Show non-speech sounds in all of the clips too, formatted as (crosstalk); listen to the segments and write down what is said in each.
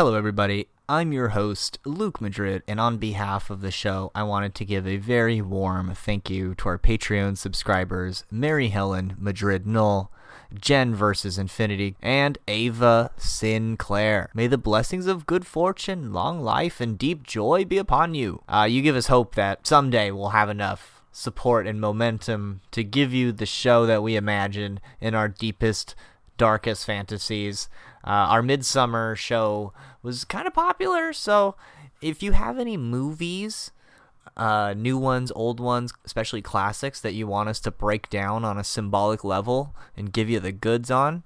Hello, everybody. I'm your host, Luke Madrid, and on behalf of the show, I wanted to give a very warm thank you to our Patreon subscribers, Mary Helen Madrid Null, Jen versus Infinity, and Ava Sinclair. May the blessings of good fortune, long life, and deep joy be upon you. Uh, you give us hope that someday we'll have enough support and momentum to give you the show that we imagine in our deepest, darkest fantasies. Uh, our midsummer show was kind of popular, so if you have any movies, uh, new ones, old ones, especially classics that you want us to break down on a symbolic level and give you the goods on,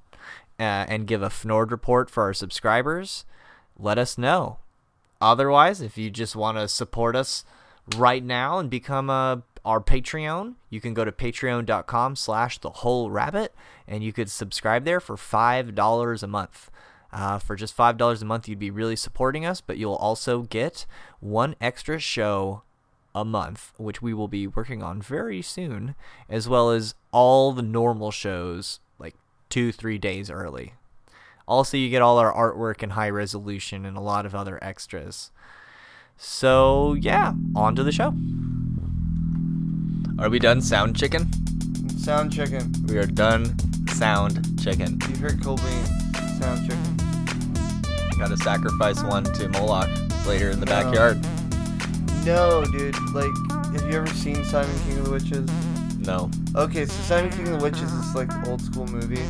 uh, and give a Fnord report for our subscribers, let us know. Otherwise, if you just want to support us right now and become a our Patreon, you can go to patreon.com slash the whole rabbit and you could subscribe there for five dollars a month. Uh, for just five dollars a month, you'd be really supporting us, but you'll also get one extra show a month, which we will be working on very soon, as well as all the normal shows like two, three days early. Also, you get all our artwork in high resolution and a lot of other extras. So, yeah, on to the show. Are we done, Sound Chicken? Sound chicken. We are done, Sound Chicken. You heard Colby. Sound chicken. Gotta sacrifice one to Moloch later in the No. backyard. No, dude. Like, have you ever seen Simon King of the Witches? No. Okay, so Simon King of the Witches is like old school movie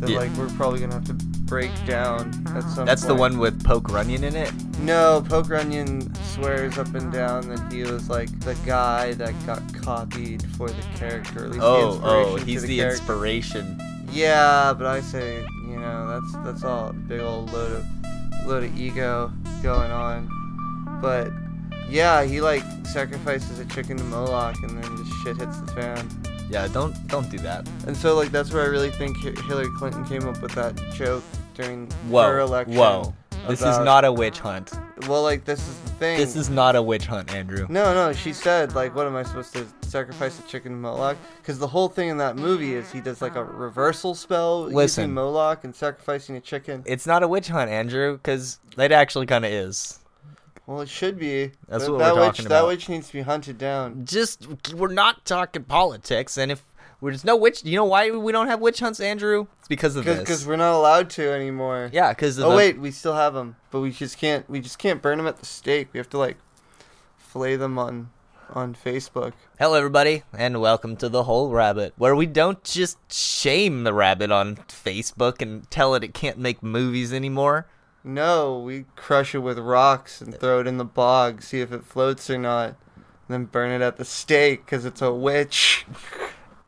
that Yeah. like we're probably gonna have to break down at some. That's the one with Poke Runyon in it? No, Poke Runyon swears up and down that he was like the guy that got copied for the character. At least the Oh, oh, he's the, the inspiration. Yeah, but I say, you know, that's that's all a big old load of load of ego going on. But yeah, he like sacrifices a chicken to Moloch and then just shit hits the fan. Yeah, don't don't do that. And so like that's where I really think Hillary Clinton came up with that joke during her election. whoa. This is not a witch hunt. Well, like this is the thing. This is not a witch hunt, Andrew. No, no, she said, like, what am I supposed to sacrifice a chicken to Moloch? Because the whole thing in that movie is he does, like, a reversal spell Listen. using Moloch and sacrificing a chicken. It's not a witch hunt, Andrew, because it actually kind of is. Well, it should be. That's That- what that we're witch, talking That witch needs to be hunted down. Just we're not talking politics, and if there's no witch, you know why we don't have witch hunts, Andrew? It's because of this. Because we're not allowed to anymore. yeah, because Oh wait, we still have them, but we just can't. We just can't burn them at the stake. We have to like flay them on on Facebook. Hello, everybody, and welcome to the Whole Rabbit, where we don't just shame the rabbit on Facebook and tell it it can't make movies anymore. No, we crush it with rocks and throw it in the bog, see if it floats or not, then burn it at the stake because it's a witch. (laughs)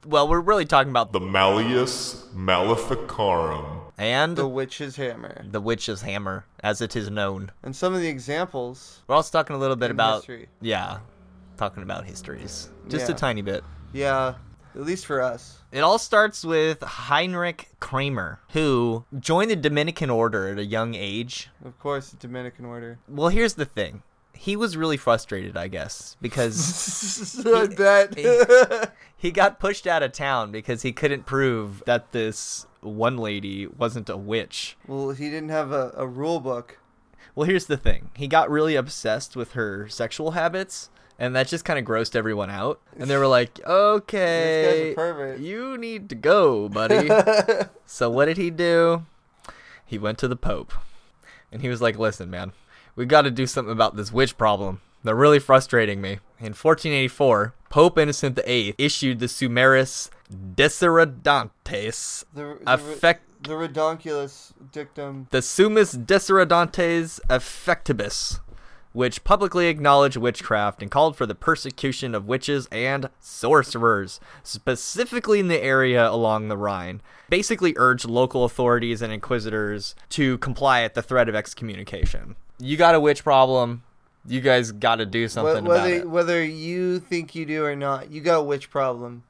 Well, we're really talking about The Malleus Maleficarum. and The the, witch's hammer. The witch's hammer, as it is known. And some of the examples. We're also talking a little bit about history. yeah, talking about histories, just a tiny bit. Yeah, at least for us. It all starts with Heinrich Kramer, who joined the Dominican order at a young age. Of course, the Dominican order. Well, here's the thing. He was really frustrated, I guess, because (laughs) I bet. he- he got pushed out of town because he couldn't prove that this one lady wasn't a witch. well, he didn't have a, a rule book. Well, here's the thing. He got really obsessed with her sexual habits, and that just kind of grossed everyone out. And they were like, (laughs) okay, you need to go, buddy. (laughs) so what did he do? He went to the Pope. And he was like, listen, man, we got to do something about this witch problem. They're really frustrating me. In 1484, Pope Innocent VIII issued the Sumeris Desiderantes The, the, Affect the redonkulous dictum. the Sumus Desiderantes Effectibus, which publicly acknowledged witchcraft and called for the persecution of witches and sorcerers, specifically in the area along the Rhine. Basically, urged local authorities and inquisitors to comply at the threat of excommunication. You got a witch problem. You guys got to do something Wh- whether about it. whether you think you do or not, you got a witch problem.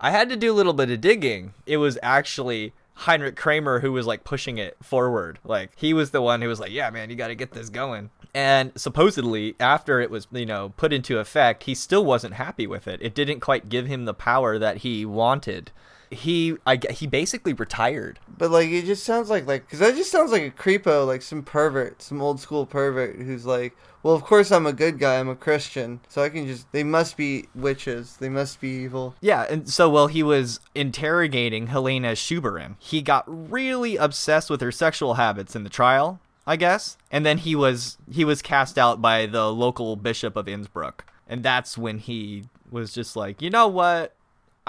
I had to do a little bit of digging. It was actually Heinrich Kramer who was like pushing it forward. Like he was the one who was like, "Yeah, man, you got to get this going." And supposedly, after it was, you know, put into effect, he still wasn't happy with it. It didn't quite give him the power that he wanted he I he basically retired. But like, it just sounds like like because that just sounds like a creepo, like some pervert, some old school pervert who's like, well, of course I'm a good guy, I'm a Christian, so I can just. They must be witches. They must be evil. Yeah, and so while he was interrogating Helena Scheuberin, he got really obsessed with her sexual habits in the trial, I guess. And then he was he was cast out by the local bishop of Innsbruck. And that's when he was just like, "You know what?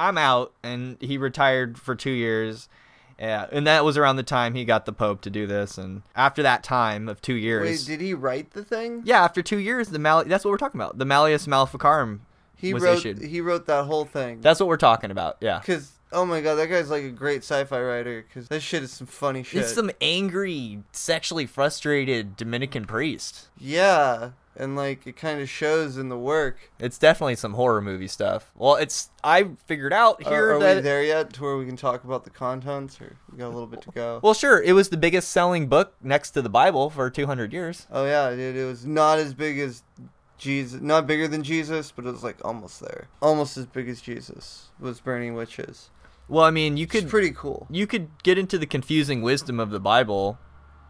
I'm out." And he retired for 2 years. Yeah, and that was around the time he got the pope to do this and after that time of 2 years. Wait, did he write the thing? yeah, after 2 years the Mal- that's what we're talking about. The Malleus Maleficarum He was wrote. issued. He wrote that whole thing. That's what we're talking about. Yeah. Because oh my god, that guy's like a great sci-fi writer. Because that shit is some funny shit. It's some angry, sexually frustrated Dominican priest. yeah, and like it kind of shows in the work. It's definitely some horror movie stuff. Well, it's I figured out here are that we there yet to where we can talk about the contents, or we got a little bit to go? well, sure, it was the biggest selling book next to the Bible for 200 years. Oh yeah, dude, it was not as big as Jesus, not bigger than Jesus, but it was like almost there, almost as big as Jesus was burning witches. Well, I mean, you It's could pretty cool. you could get into the confusing wisdom of the Bible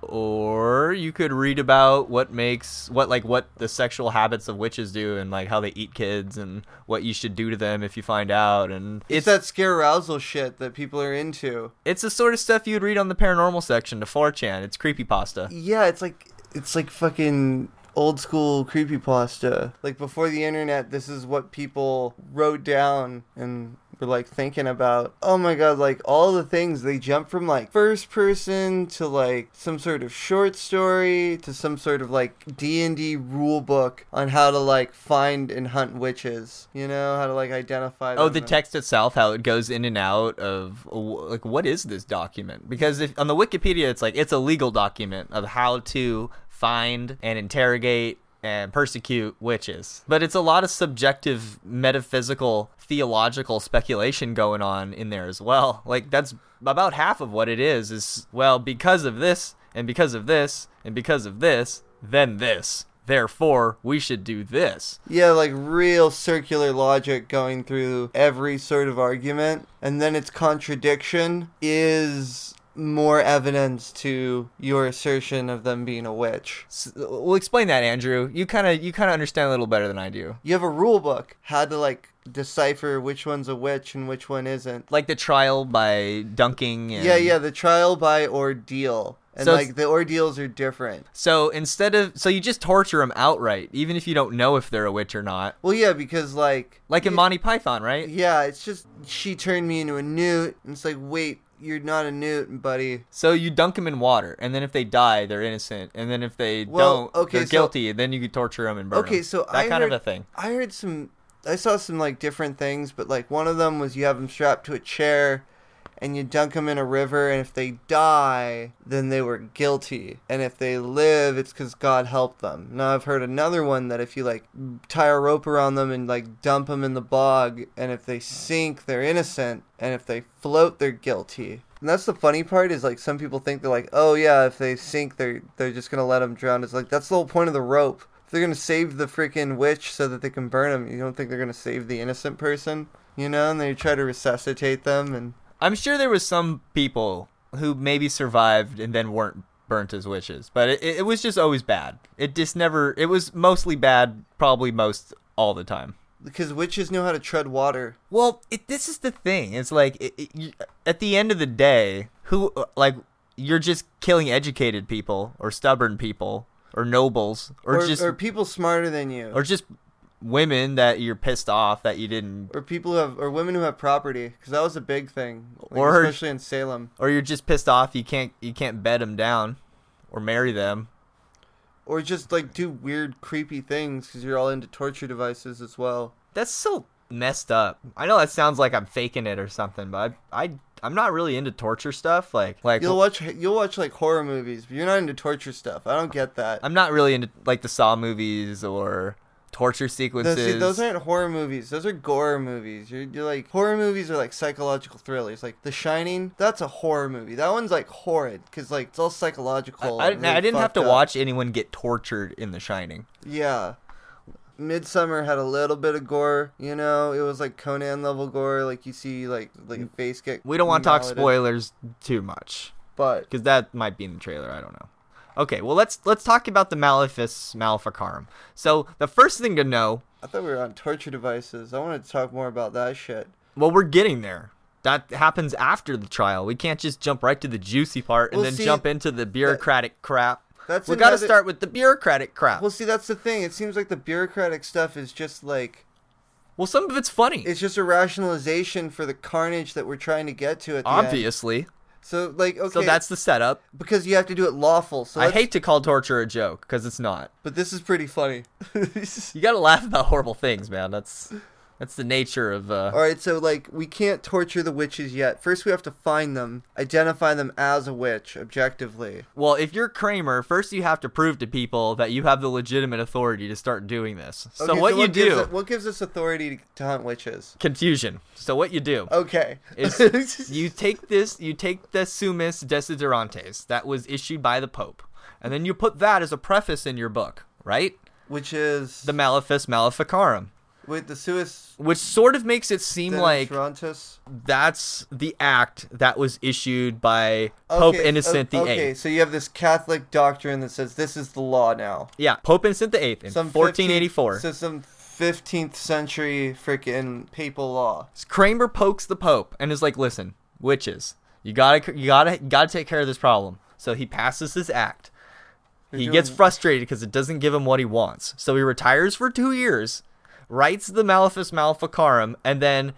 or you could read about what makes what like what the sexual habits of witches do and like how they eat kids and what you should do to them if you find out and It's that scare arousal shit that people are into. It's the sort of stuff you'd read on the paranormal section to 4chan. It's creepy pasta Yeah, it's like it's like fucking old school creepy pasta. Like before the internet, this is what people wrote down and were like thinking about. Oh my god, like all the things they jump from like first person to like some sort of short story to some sort of like D&D rule book on how to like find and hunt witches. You know, how to like identify Oh, the and- text itself, how it goes in and out of like what is this document? Because if on the Wikipedia, it's like it's a legal document of how to find and interrogate and persecute witches. But it's a lot of subjective, metaphysical, theological speculation going on in there as well. Like that's about half of what it is. Is well because of this and because of this and because of this, then this. Therefore, we should do this. Yeah, like real circular logic going through every sort of argument, and then its contradiction is more evidence to your assertion of them being a witch. S- We'll explain that, Andrew. You kind of you kind of understand a little better than I do. You have a rule book, how to like decipher which one's a witch and which one isn't. Like the trial by dunking. And... Yeah, yeah, the trial by ordeal. And So like the ordeals are different. So instead of so you just torture them outright, even if you don't know if they're a witch or not. Well, yeah, because like Like in y- Monty Python, right? Yeah, it's just she turned me into a newt, and it's like, wait, you're not a newt, buddy. So you dunk them in water, and then if they die, they're innocent, and then if they Well, don't, okay, they're so- guilty. Then you could torture them and burn Okay, 'em. so that I kind heard, of a thing. I heard some. I saw some like different things, but like one of them was you have them strapped to a chair, and you dunk them in a river, and if they die, then they were guilty, and if they live, it's because God helped them. Now I've heard another one that if you like tie a rope around them and like dump them in the bog, and if they sink, they're innocent, and if they float, they're guilty. And that's the funny part is like some people think they're like, oh yeah, if they sink, they're they're just gonna let them drown. It's like that's the whole point of the rope. If they're gonna save the freaking witch so that they can burn them, you don't think they're gonna save the innocent person, you know? And they try to resuscitate them, and I'm sure there was some people who maybe survived and then weren't burnt as witches, but it, it was just always bad. It just never. It was mostly bad, probably most all the time. because witches know how to tread water. Well, it, this is the thing. It's like it, it, you, at the end of the day, who like you're just killing educated people or stubborn people or nobles or, Or, just or or, people smarter than you. Or just women that you're pissed off that you didn't or people who have, or women who have property, because that was a big thing, like, Or- especially in Salem. or you're just pissed off you can't you can't bed them down or marry them. Or just like do weird, creepy things, because you're all into torture devices as well. That's so messed up. I know that sounds like I'm faking it or something, but I, I I'm not really into torture stuff. Like like You'll watch, you'll watch like horror movies, but you're not into torture stuff. I don't get that. I'm not really into like the Saw movies or torture sequences. see, those aren't horror movies. Those are gore movies. You're, you're like horror movies are like psychological thrillers. Like The Shining, that's a horror movie. That one's like horrid because like it's all psychological. I, I, and I didn't have to up. watch anyone get tortured in The Shining. Yeah, Midsummer had a little bit of gore. You know, it was like Conan level gore. Like you see, like like a face get. We don't want to talk spoilers too much but because that might be in the trailer. I don't know. Okay, well let's let's talk about the Malefice Maleficarum. So the first thing to know, I thought we were on torture devices. I wanted to talk more about that shit. well, we're getting there. That happens after the trial. We can't just jump right to the juicy part and Well, then see, jump into the bureaucratic crap. That's we got to start with the bureaucratic crap. Well, see, that's the thing. It seems like the bureaucratic stuff is just like Well, some of it's funny, it's just a rationalization for the carnage that we're trying to get to at the end. So like okay, So that's the setup. because you have to do it lawful. So I hate to call torture a joke because it's not. but this is pretty funny. (laughs) You got to laugh about horrible things, man. That's that's the nature of. Uh, All right, so like we can't torture the witches yet. First, we have to find them, identify them as a witch objectively. Well, if you're Kramer, first you have to prove to people that you have the legitimate authority to start doing this. So Okay, what you gives do, us- what gives us authority to, to hunt witches? confusion. So what you do Okay. is (laughs) you take this, you take the Sumus Desiderantes that was issued by the Pope, and then you put that as a preface in your book, right? Which is The Malefice Maleficarum, wait the suis which sort of makes it seem like Demonstrantis? that's the act that was issued by Pope Okay, Innocent the Okay, Eighth. so you have this Catholic doctrine that says this is the law now. Yeah, Pope Innocent the Eighth in Some 1484. 15th, so some 15th century freaking papal law. Kramer pokes the Pope and is like, "Listen, witches, you gotta, you gotta, you gotta take care of this problem." So he passes this act. He They're gets doing- frustrated because it doesn't give him what he wants. So he retires for two years, writes the Malefice Maleficarum, and then,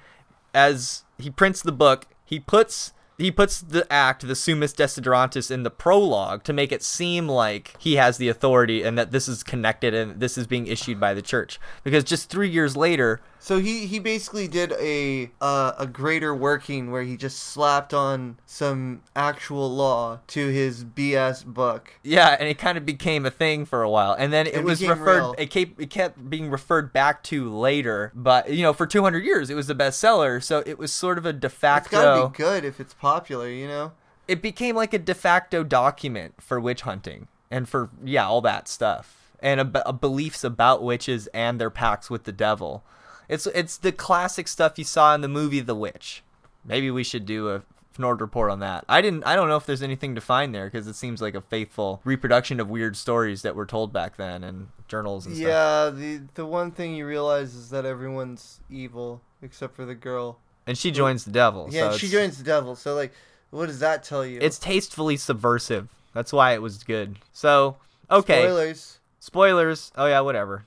as he prints the book, he puts he puts the act, the Summus Desiderantis, in the prologue to make it seem like he has the authority and that this is connected and this is being issued by the church. Because just three years later, So he, he basically did a uh, a greater working where he just slapped on some actual law to his BS book. Yeah, and it kind of became a thing for a while, and then it, It was referred. real. It kept it kept being referred back to later, but you know, for 200 years, it was a bestseller, so it was sort of a de facto. It's gotta be good if it's popular, you know. It became like a de facto document for witch hunting and for yeah, all that stuff, and a, a beliefs about witches and their pacts with the devil. It's it's the classic stuff you saw in the movie The Witch. Maybe we should do a Fnord report on that. I didn't. I don't know if there's anything to find there because it seems like a faithful reproduction of weird stories that were told back then and journals and stuff. Yeah, the the one thing you realize is that everyone's evil except for the girl. And she joins the devil. Yeah, so she joins the devil. So like, what does that tell you? It's tastefully subversive. That's why it was good. So okay. spoilers. Spoilers. Oh yeah, whatever.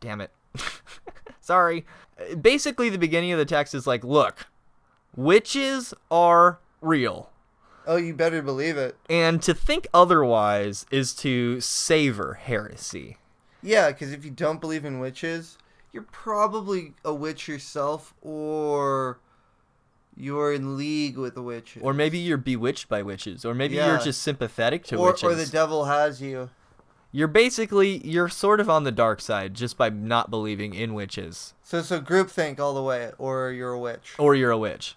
Damn it. (laughs) Sorry. Basically, the beginning of the text is like, look, witches are real. Oh, you better believe it. And to think otherwise is to savor heresy. Yeah, because if you don't believe in witches, you're probably a witch yourself, or you're in league with the witches, Or maybe you're bewitched by witches. Or maybe Yeah. you're just sympathetic to or, witches. or the devil has you. You're basically, you're sort of on the dark side just by not believing in witches. So so groupthink all the way, or you're a witch. Or you're a witch.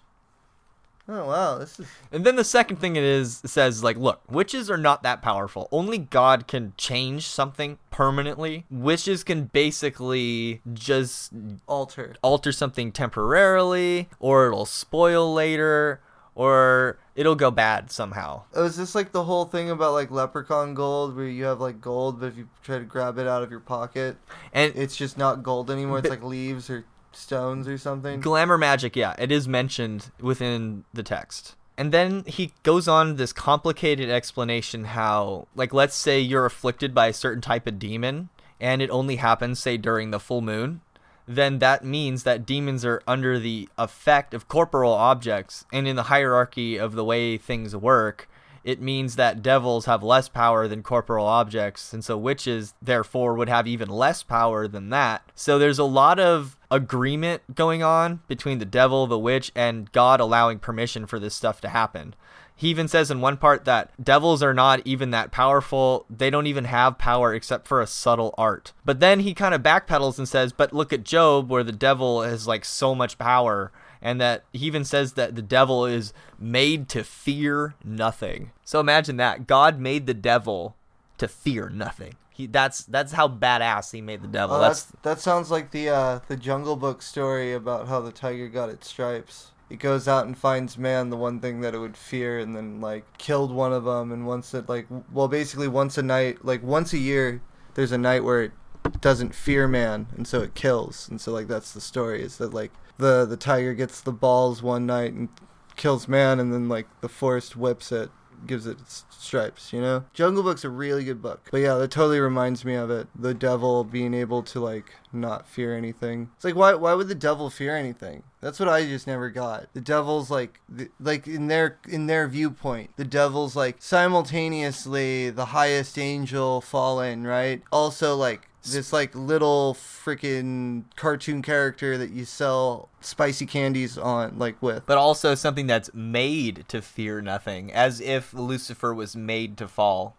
Oh wow, this is And then the second thing it is says like, look, witches are not that powerful. Only God can change something permanently. Witches can basically just alter. alter something temporarily, or it'll spoil later, or it'll go bad somehow. Oh, is this like the whole thing about like leprechaun gold, where you have like gold, but if you try to grab it out of your pocket, And it's just not gold anymore. It's like leaves or stones or something. glamour magic, yeah, it is mentioned within the text. And then he goes on this complicated explanation how, like, let's say you're afflicted by a certain type of demon, and it only happens, say, during the full moon, then that means that demons are under the effect of corporal objects. And in the hierarchy of the way things work, it means that devils have less power than corporal objects, and so witches, therefore, would have even less power than that. So there's a lot of agreement going on between the devil, the witch, and God allowing permission for this stuff to happen. He even says in one part that devils are not even that powerful. They don't even have power except for a subtle art. But then he kind of backpedals and says, But look at Job, where the devil has like so much power. And that he even says that the devil is made to fear nothing. So imagine that. God made the devil to fear nothing. He that's that's how badass he made the devil. Oh, that's that sounds like the uh, the Jungle Book story about how the tiger got its stripes. It goes out and finds man, the one thing that it would fear, and then like killed one of them. And once it like, well, basically once a night, like once a year, there's a night where it doesn't fear man, and so it kills. And so like that's the story is that like the the tiger gets the balls one night and kills man, and then like the forest whips it gives it its stripes, you know? Jungle Book's a really good book. But yeah, that totally reminds me of it. The devil being able to like not fear anything. It's like why why would the devil fear anything? That's what I just never got. The devil's like the, like in their in their viewpoint, the devil's like simultaneously the highest angel fallen, right? Also like this like little freaking cartoon character that you sell spicy candies on like with. but also something that's made to fear nothing, as if Lucifer was made to fall.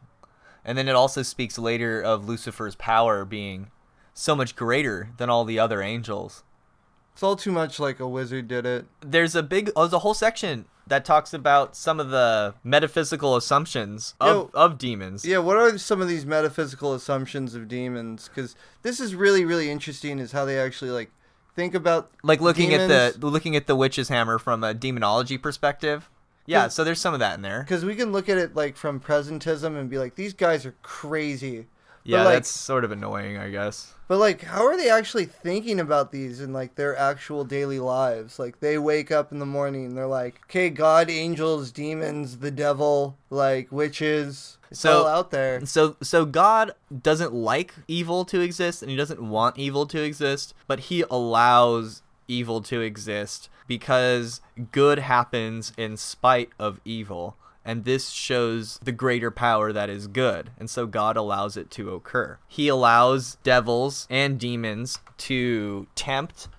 And then it also speaks later of Lucifer's power being so much greater than all the other angels. It's all too much like a wizard did it. There's a big, there's a whole section that talks about some of the metaphysical assumptions of, of demons. Yeah, what are some of these metaphysical assumptions of demons? Because this is really, really interesting. Is how they actually like think about Like looking demons. at the looking at the witch's hammer from a demonology perspective. Yeah, Yeah. so there's some of that in there. Because we can look at it like from presentism and be like, these guys are crazy. Yeah, like- that's sort of annoying, I guess. But like, how are they actually thinking about these in like their actual daily lives? Like, they wake up in the morning, and they're like, "Okay, God, angels, demons, the devil, like witches, it's So- all out there." So so God doesn't like evil to exist and he doesn't want evil to exist, but he allows evil to exist because good happens in spite of evil. And this shows the greater power that is good. And so God allows it to occur. He allows devils and demons to tempt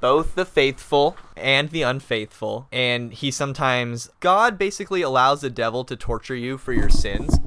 both the faithful and the unfaithful. And he sometimes, God basically allows the devil to torture you for your sins.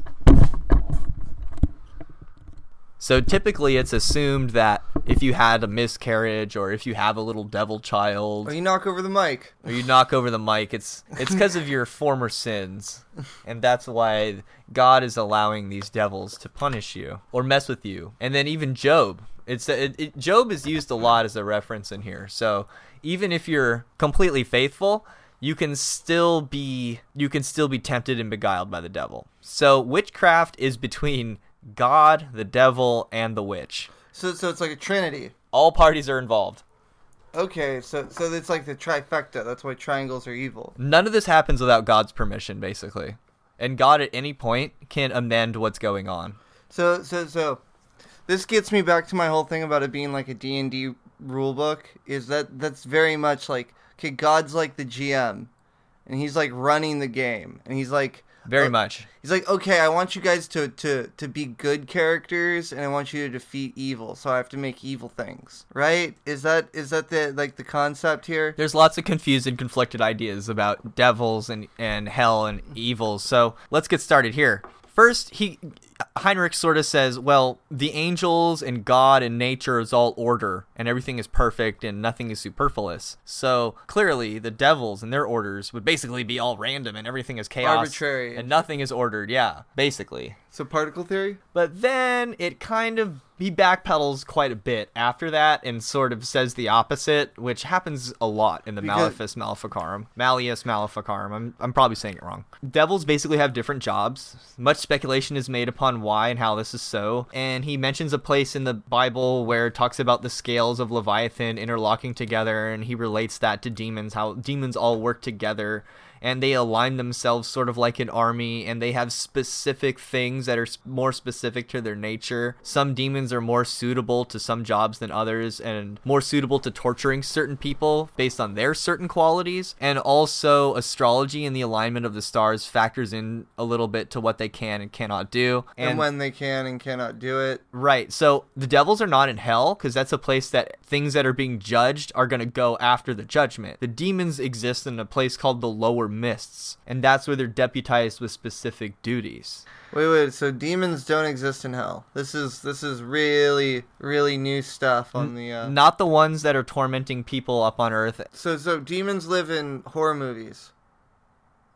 So typically, it's assumed that if you had a miscarriage or if you have a little devil child Or you knock over the mic. or you knock over the mic, it's it's because of your former sins, and that's why God is allowing these devils to punish you or mess with you. And then even Job, it's it, it, Job is used a lot as a reference in here. So even if you're completely faithful, you can still be you can still be tempted and beguiled by the devil. So witchcraft is between God, the devil, and the witch. So, so it's like a trinity. All parties are involved. Okay, so so it's like the trifecta. That's why triangles are evil. None of this happens without God's permission, basically. And God at any point can amend what's going on. So so so this gets me back to my whole thing about it being like a D&D rule book is that that's very much like okay, God's like the GM and he's like running the game and he's like Very uh, much. He's like, "Okay, I want you guys to to to be good characters and I want you to defeat evil. So I have to make evil things." Right? Is that is that the like the concept here? There's lots of confused and conflicted ideas about devils and, and hell and evils. So let's get started here. First, he Heinrich sort of says, well, the angels and God and nature is all order and everything is perfect and nothing is superfluous. So clearly, the devils and their orders would basically be all random and everything is chaos, Arbitrary. and nothing is ordered. Yeah, basically. So particle theory? But then it kind of he backpedals quite a bit after that and sort of says the opposite, which happens a lot in the Because- Maleficus Maleficarum. Malleus Maleficarum. I'm I'm probably saying it wrong. Devils basically have different jobs. Much speculation is made upon why and how this is so. And he mentions a place in the Bible where it talks about the scales of Leviathan interlocking together and he relates that to demons, how demons all work together and they align themselves sort of like an army and they have specific things that are more specific to their nature. Some demons are more suitable to some jobs than others and more suitable to torturing certain people based on their certain qualities. And also astrology and the alignment of the stars factors in a little bit to what they can and cannot do. And, when they can and cannot do it. Right. So the devils are not in hell because that's a place that things that are being judged are going to go after the judgment. The demons exist in a place called the lower mists, and that's where they're deputized with specific duties. Wait, wait. So demons don't exist in hell. This is this is really really new stuff on the. Uh... Not the ones that are tormenting people up on earth. So so demons live in horror movies.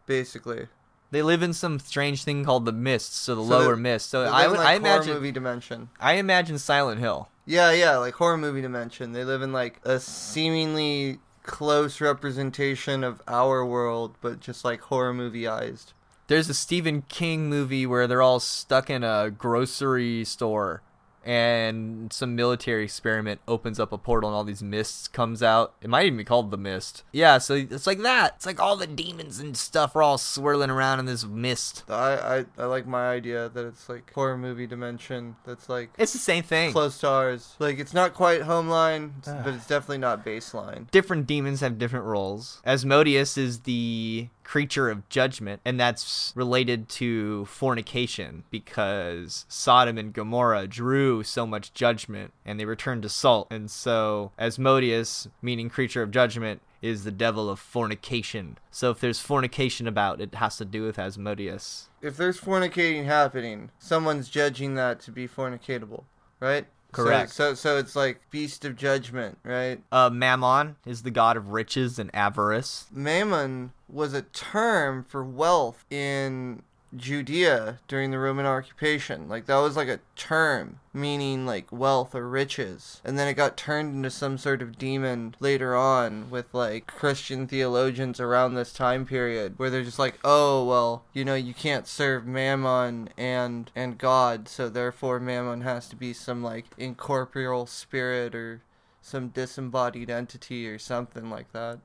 Basically, They live in some strange thing called the mists, so the So lower they- mist. So I would, I like, horror imagine, movie dimension. I imagine Silent Hill. Yeah, yeah, like horror movie dimension. They live in like a seemingly close representation of our world, but just like horror movieized. There's a Stephen King movie where they're all stuck in a grocery store and some military experiment opens up a portal and all these mists comes out. It might even be called the mist. Yeah, so it's like that. It's like all the demons and stuff are all swirling around in this mist. I, I, I like my idea that it's like horror movie dimension. That's like It's the same thing. close to ours. Like it's not quite Homeline, but it's definitely not baseline. different demons have different roles. Asmodeus is the creature of judgment, and that's related to fornication because Sodom and Gomorrah drew so much judgment and they returned to salt. And so Asmodeus, meaning creature of judgment, is the devil of fornication. So if there's fornication about, it has to do with Asmodeus. If there's fornicating happening, someone's judging that to be fornicatable, right? So- Correct. So, so, it's like beast of judgment, right? Uh, Mammon is the god of riches and avarice. Mammon was a term for wealth in Judea during the Roman occupation. Like that was like a term meaning like wealth or riches. And then it got turned into some sort of demon later on with like Christian theologians around this time period where they're just like, "Oh, well, you know, you can't serve Mammon and and God, so therefore Mammon has to be some like incorporeal spirit or some disembodied entity or something like that."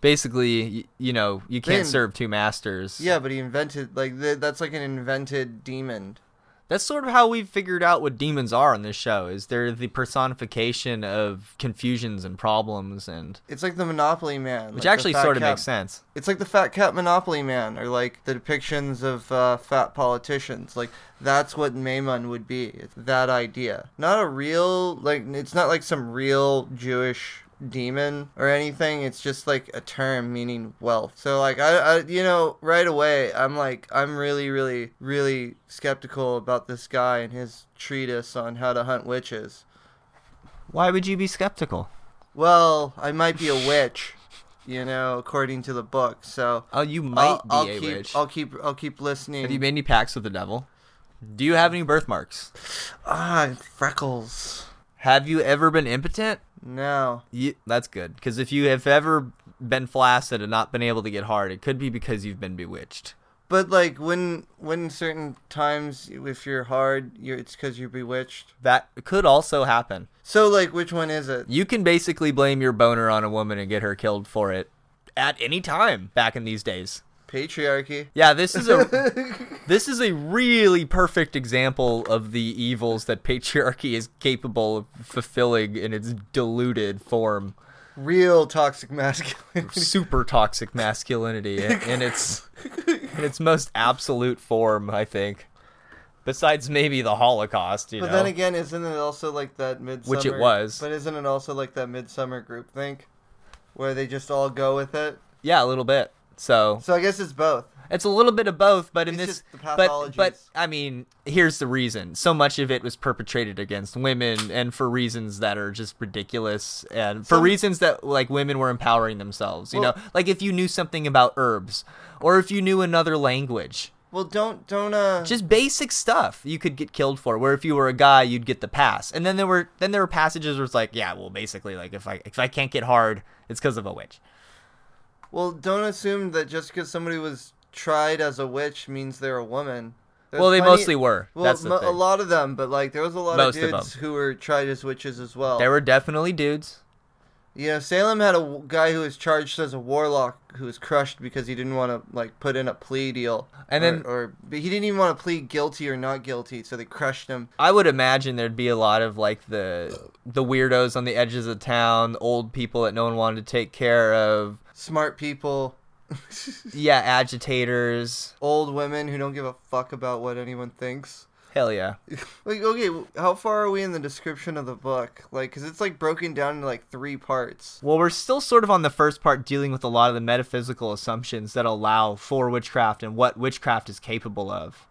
Basically, y- you know, you can't Then- serve two masters. Yeah, but he invented like th- that's like an invented demon. That's sort of how we've figured out what demons are on this show. Is they're the personification of confusions and problems, and It's like the Monopoly Man, which like the actually Fat sort of Cat- makes sense. It's like the Fat Cat Monopoly Man, or like the depictions of uh, fat politicians. Like that's what Maimon would be. It's that idea, not a real like. It's not like some real Jewish demon or anything. It's just like a term meaning wealth. So like I, I you know right away I'm like I'm really really really skeptical about this guy and his treatise on how to hunt witches. Why would you be skeptical? Well, I might be a witch, you know, according to the book. So Oh, you might I'll, be I'll a keep, witch. I'll keep, I'll keep listening. Have you made any pacts with the devil? Do you have any birthmarks? ah freckles? Have you ever been impotent? No, You, that's good, because if you have ever been flaccid and not been able to get hard, it could be because you've been bewitched. but like when, when certain times, if you're hard, you're, it's because you're bewitched. That could also happen. So like, which one is it? You can basically blame your boner on a woman and get her killed for it at any time back in these days. Patriarchy. Yeah, this is a (laughs) this is a really perfect example of the evils that patriarchy is capable of fulfilling in its diluted form. Real toxic masculinity. Super toxic masculinity in, in its in its most absolute form, I think. Besides maybe the Holocaust, you But know. then again, isn't it also like that midsummer? Which it was. But isn't it also like that midsummer group think, where they just all go with it? yeah, a little bit. So So I guess it's both. It's a little bit of both, but in It's this, but but. I mean, here's the reason. So much of it was perpetrated against women, and for reasons that are just ridiculous, and for Some- reasons that like women were empowering themselves. You Well- know, like if you knew something about herbs, or if you knew another language, Well, don't don't uh. just basic stuff, you could get killed for. Where if you were a guy, you'd get the pass. And then there were then there were passages where it's like, yeah, well, basically, like if I if I can't get hard, it's because of a witch. Well, don't assume that just because somebody was tried as a witch means they're a woman. There's well, they plenty- mostly were. Well, That's the mo- thing. a lot of them, but like there was a lot Most of of dudes them. who were tried as witches as well. There were definitely dudes. Yeah, Salem had a guy who was charged as a warlock who was crushed because he didn't want to like put in a plea deal, And Or- then- or, but he didn't even want to plead guilty or not guilty, so they crushed him. I would imagine there'd be a lot of like the the weirdos on the edges of town, old people that no one wanted to take care of. Smart people, (laughs) Yeah, agitators. old women who don't give a fuck about what anyone thinks. Hell yeah. (laughs) Like, okay, how far are we in the description of the book? Like, cause it's like broken down into like three parts. Well, we're still sort of on the first part dealing with a lot of the metaphysical assumptions that allow for witchcraft and what witchcraft is capable of.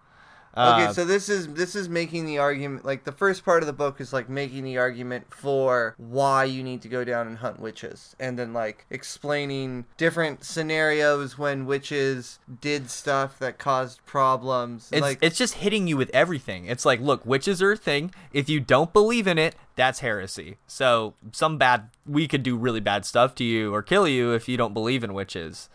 Uh, Okay, so this is this is making the argument like the first part of the book is like making the argument for why you need to go down and hunt witches and then like explaining different scenarios when witches did stuff that caused problems. It's, like it's just hitting you with everything. It's like, look, witches are a thing. If you don't believe in it, that's heresy. So some bad, we could do really bad stuff to you or kill you if you don't believe in witches.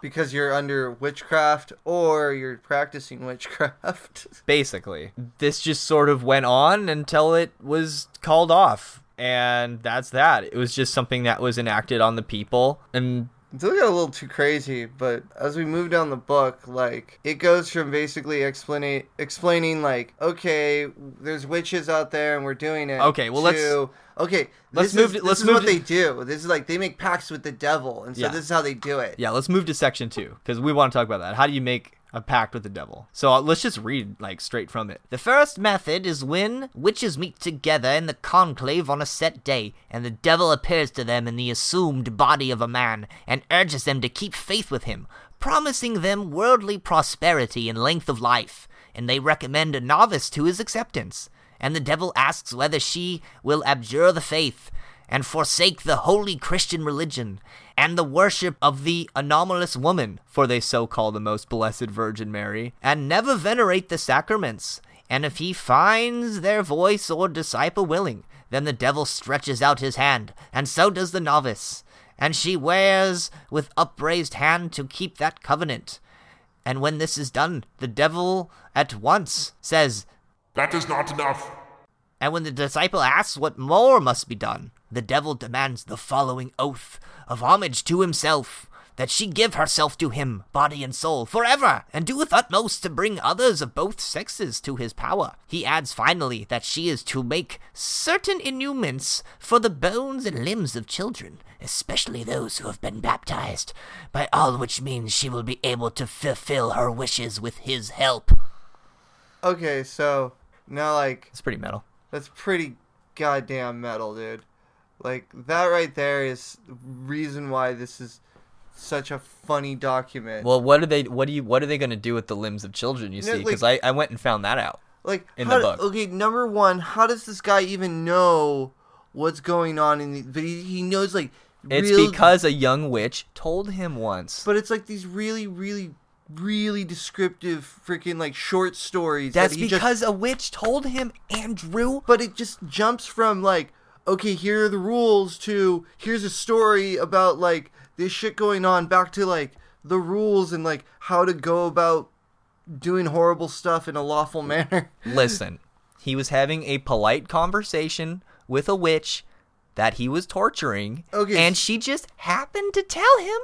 Because you're under witchcraft or you're practicing witchcraft. (laughs) Basically, this just sort of went on until it was called off, and that's that. It was just something that was enacted on the people, and It got a little too crazy, but as we move down the book, like it goes from basically explaining explaining like, okay, there's witches out there and we're doing it. Okay, well, let's- okay, let's this move Is, to- this let's is move what to- they do. This is like they make pacts with the devil, and so Yeah. this is how they do it. yeah, let's move to section two because we want to talk about that. How do you make a pact with the devil? So uh, let's just read like straight from it. The first method is when witches meet together in the conclave on a set day, and the devil appears to them in the assumed body of a man, and urges them to keep faith with him, promising them worldly prosperity and length of life, and they recommend a novice to his acceptance. And the devil asks whether she will abjure the faith, and forsake the holy Christian religion, and the worship of the anomalous woman, For they so call the most blessed Virgin Mary. and never venerate the sacraments. And if he finds their voice or disciple willing, then the devil stretches out his hand, and so does the novice. And she wears with upraised hand to keep that covenant. And when this is done, the devil at once says, That is not enough. and when the disciple asks what more must be done, the devil demands the following oath of homage to himself, that she give herself to him, body and soul, forever, and doeth utmost to bring others of both sexes to his power. He adds finally that she is to make certain unguents for the bones and limbs of children, especially those who have been baptized, by all which means she will be able to fulfill her wishes with his help. Okay, so now like It's pretty metal. that's pretty goddamn metal, dude. Like that right there is reason why this is such a funny document. Well, what are they? What do you? What are they going to do with the limbs of children? You No, see, because like- I, I went and found that out. like in the do- book. okay, number one, how does this guy even know what's going on in the? But he, he knows like It's real- because a young witch told him once. But it's like these really, really, really descriptive freaking like short stories. That's that he just- because a witch told him, Andrew. but it just jumps from like okay here are the rules to here's a story about like this shit going on back to like the rules and like how to go about doing horrible stuff in a lawful manner (laughs) Listen, he was having a polite conversation with a witch that he was torturing, Okay. and she just happened to tell him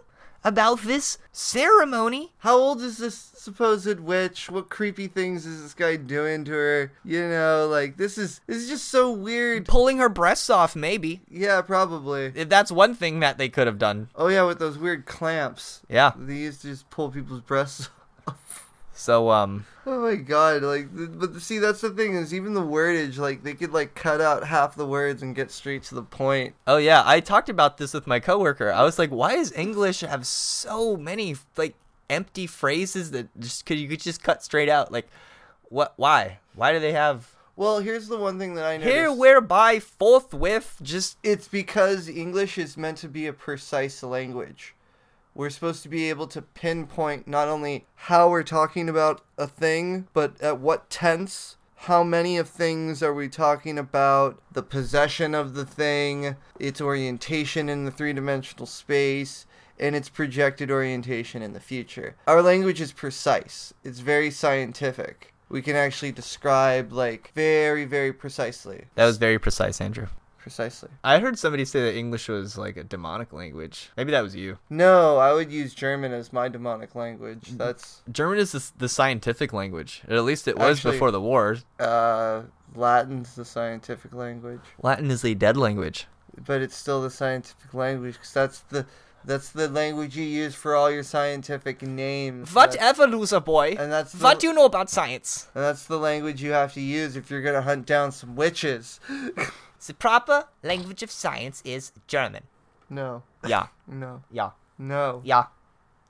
about this ceremony. how old is this supposed witch what creepy things is this guy doing to her you know like this is this is just so weird Pulling her breasts off, maybe. yeah probably If That's one thing that they could have done. oh yeah with those weird clamps Yeah. they used to just pull people's breasts (laughs) So, um, Oh my god! Like, but see, that's the thing is even the wordage, like they could like cut out half the words and get straight to the point. oh yeah, I talked about this with my coworker. I was like, why does English have so many like empty phrases that just could you could just cut straight out? Like, what? Why? Why do they have Well, here's the one thing that I noticed. here, whereby, forthwith? Just it's because English is meant to be a precise language. We're supposed to be able to pinpoint not only how we're talking about a thing, but at what tense. How many of things are we talking about? The possession of the thing, its orientation in the three dimensional space, and its projected orientation in the future. Our language is precise, it's very scientific. We can actually describe, like, very, very precisely. that was very precise, Andrew. Precisely. I heard somebody say that English was like a demonic language. Maybe that was you. No, I would use German as my demonic language. That's German is the, the scientific language. At least it was Actually- before the war. uh, Latin's the scientific language, Latin is a dead language. but it's still the scientific language because that's the that's the language you use for all your scientific names. Whatever, loser boy. and that's the, What do you know about science? and that's the language you have to use if you're gonna hunt down some witches. (laughs) The proper language of science is German. no, Yeah, (laughs) no, yeah, no, yeah,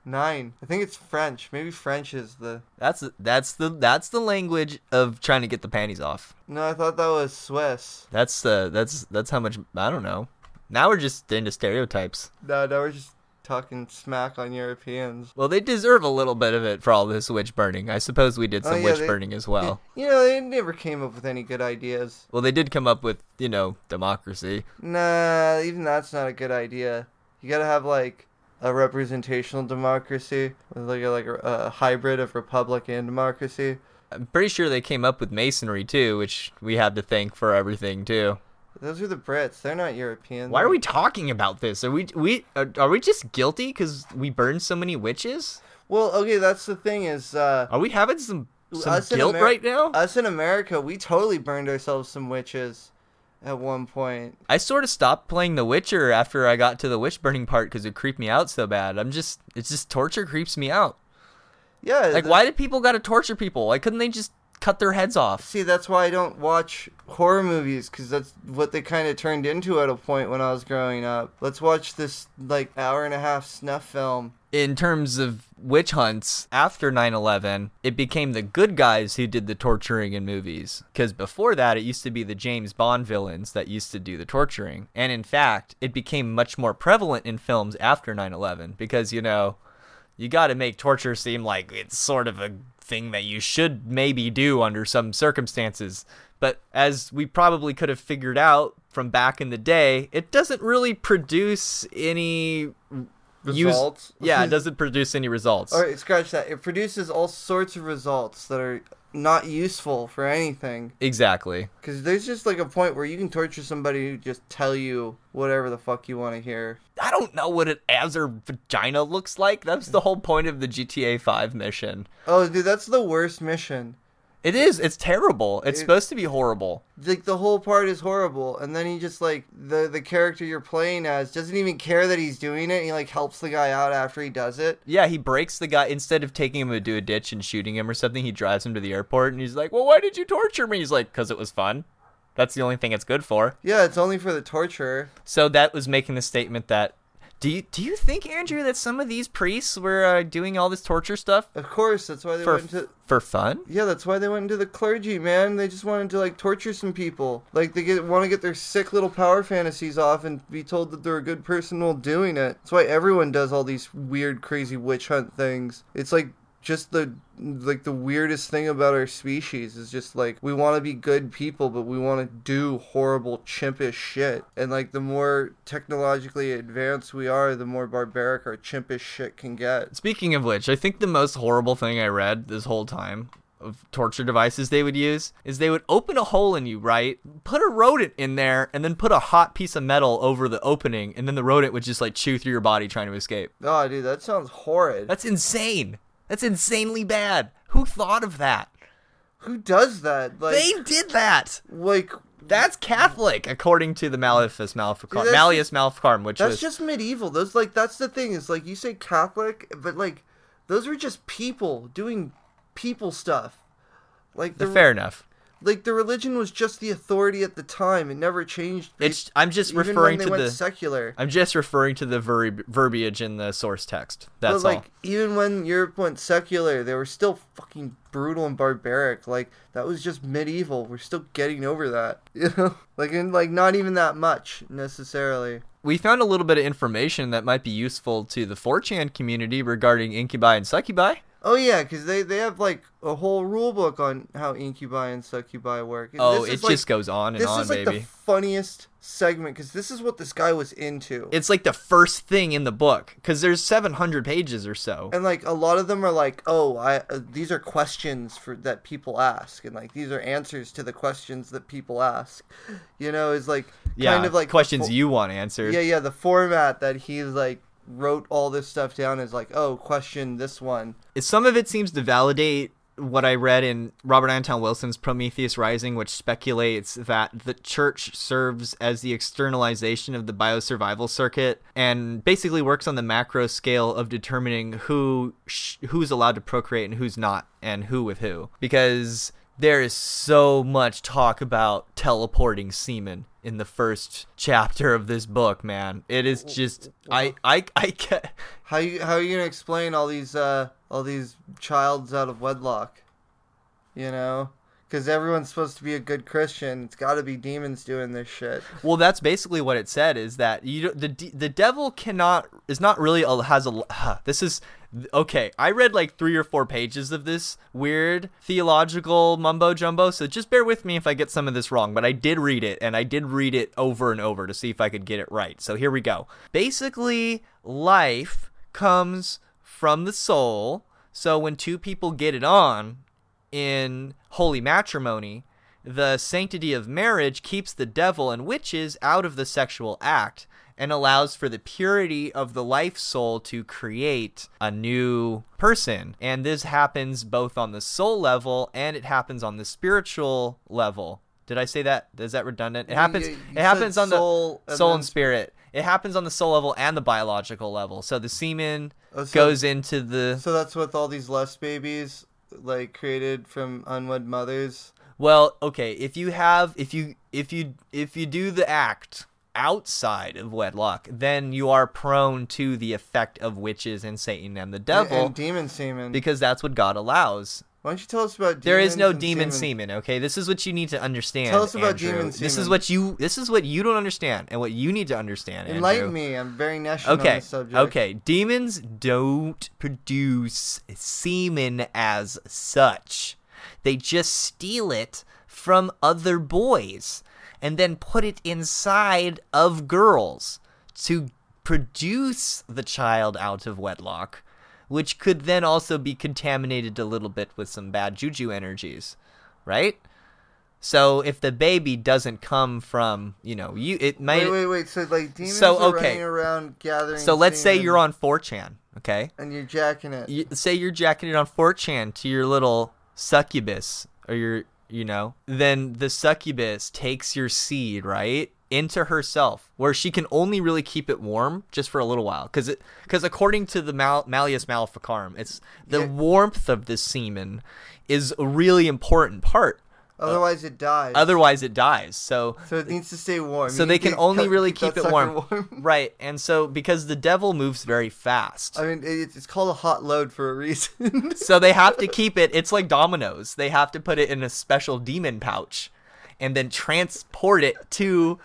Nine. I think it's French. Maybe French is the. That's that's the that's the language of trying to get the panties off. No, I thought that was Swiss. That's uh that's that's how much I don't know. Now we're just into stereotypes. No, no, we're just talking smack on Europeans. Well, they deserve a little bit of it for all this witch burning. I suppose we did Oh, some yeah, witch they- burning as well. You know, they never came up with any good ideas. Well, they did come up with, you know, democracy. Nah, even that's not a good idea. You gotta have like a representational democracy, like a, like a, a hybrid of republic and democracy. I'm pretty sure they came up with masonry too, which we have to thank for everything too. Those are the Brits. They're not European. Why are we talking about this? Are we we are, are we just guilty because we burned so many witches? Well, okay, that's the thing is, uh, Are we having some some guilt Amer- right now? Us in America, we totally burned ourselves some witches at one point. I sort of stopped playing The Witcher after I got to the witch burning part because it creeped me out so bad. I'm just it's just torture creeps me out. Yeah. Like, the- why did people gotta torture people? Why couldn't they just cut their heads off? See, that's why I don't watch horror movies because that's what they kind of turned into at a point when I was growing up. Let's watch this like hour and a half snuff film. in terms of witch hunts after 9-11 it became the good guys who did the torturing in movies because before that it used to be the james bond villains that used to do the torturing and in fact it became much more prevalent in films after 9-11 because you know you got to make torture seem like it's sort of a thing that you should maybe do under some circumstances but as we probably could have figured out from back in the day it doesn't really produce any use- Results? yeah, it (laughs) doesn't produce any results. All right, scratch that. It produces all sorts of results that are not useful for anything. Exactly. Because there's just like a point where you can torture somebody who just tell you whatever the fuck you want to hear. I don't know what an or vagina looks like. That's the whole point of the GTA 5 mission. Oh, dude, that's the worst mission. It is. It's terrible. It's It- supposed to be horrible. Like the whole part is horrible, and then he just like the the character you're playing as doesn't even care that he's doing it. He like helps the guy out after he does it. Yeah, he breaks the guy instead of taking him to a ditch and shooting him or something. He drives him to the airport and he's like, "Well, why did you torture me?" He's like, "Cause it was fun. That's the only thing it's good for." Yeah, it's only for the torturer. So that was making the statement that. Do you do you think Andrew that some of these priests were uh, doing all this torture stuff Of course, that's why they for went to. for fun? Yeah, that's why they went into the clergy, man. They just wanted to like torture some people. Like they get want to get their sick little power fantasies off and be told that they're a good person while doing it. That's why everyone does all these weird, crazy witch hunt things. It's like just the like the weirdest thing about our species is just like we want to be good people but we want to do horrible chimpish shit and like the more technologically advanced we are the more barbaric our chimpish shit can get Speaking of which, I think the most horrible thing I read this whole time of torture devices they would use is they would open a hole in you, right? Put a rodent in there and then put a hot piece of metal over the opening and then the rodent would just like chew through your body trying to escape. oh dude that sounds horrid That's insane. That's insanely bad. Who thought of that? who does that like They did that. like That's Catholic, according to the Malleus Maleficarum. Malleus Maleficarum, which That's was just medieval. Those like that's the thing is like you say Catholic, but like those were just people doing people stuff. Like the fair enough. Like the religion was just the authority at the time. It never changed. It's I'm just even referring to the secular. I'm just referring to the ver- verbiage in the source text. That's but like all. even when Europe went secular, they were still fucking brutal and barbaric. Like that was just medieval. We're still getting over that. (laughs) You know? Like and like not even that much necessarily. We found a little bit of information that might be useful to the 4chan community regarding incubi and succubi. Oh yeah, because they, they have like a whole rule book on how incubi and succubi work. And Oh, this it like- just goes on and This on, is like baby. the funniest segment because this is what this guy was into. It's like the first thing in the book because there's 700 pages or so. and like a lot of them are like, oh, I uh, these are questions for that people ask, and like these are answers to the questions that people ask. You know, is like Yeah, kind of like questions fo- you want answered. Yeah, yeah. The format that he's like wrote all this stuff down is like, oh, question this one. Some of it seems to validate what I read in Robert Anton Wilson's Prometheus Rising, which speculates that the church serves as the externalization of the biosurvival circuit and basically works on the macro scale of determining who sh- who's allowed to procreate and who's not, and who with who. Because there is so much talk about teleporting semen in the first chapter of this book, man. It is just I I I get (laughs) How you how are you gonna explain all these uh all these childs out of wedlock? You know, because everyone's supposed to be a good Christian. It's got to be demons doing this shit. Well, that's basically what it said. Is that you the the devil cannot is not really a, has a this is okay. I read like three or four pages of this weird theological mumbo jumbo. So just bear with me if I get some of this wrong. But I did read it, and I did read it over and over to see if I could get it right. So here we go. Basically, life comes from the soul. So when two people get it on, in holy matrimony, the sanctity of marriage keeps the devil and witches out of the sexual act and allows for the purity of the life soul to create a new person. And this happens both on the soul level and it happens on the spiritual level. Did I say that? Is that redundant? It happens. you- you it happens on the soul and soul and spirit. It happens on the soul level and the biological level. So the semen Oh, so- goes into the So that's with all these lust babies like created from unwed mothers. Well, okay, if you have if you if you if you do the act outside of wedlock, then you are prone to the effect of witches and Satan and the devil and demon semen. because that's what God allows. Why don't you tell us about demons There is no demon semen? semen, okay? This is what you need to understand. Tell us about Andrew. demon This is what you this is what you don't understand and what you need to understand. Enlighten Andrew. me. I'm very national on Okay. this subject. Okay. Demons don't produce semen as such. They just steal it from other boys and then put it inside of girls to produce the child out of wedlock, which could then also be contaminated a little bit with some bad juju energies, right? So if the baby doesn't come from, you know, you it might Wait, wait, wait. So like demons So, are okay. running around gathering. So let's say you're on 4chan, okay? and you're jacking it. You, say you're jacking it on 4chan to your little succubus or your, you know, then the succubus takes your seed, right? Into herself, where she can only really keep it warm just for a little while, because it, because according to the Mal- Malleus Maleficarum, it's the Yeah. warmth of the semen is a really important part. Otherwise, it dies. Otherwise, it dies. So so it needs to stay warm. so You they can only cut- really keep keep it sucker warm. (laughs) right and so because the devil moves very fast I mean, it's, it's called a hot load for a reason. so they have to (laughs) keep it it's like dominoes they have to put it in a special demon pouch and then transport it to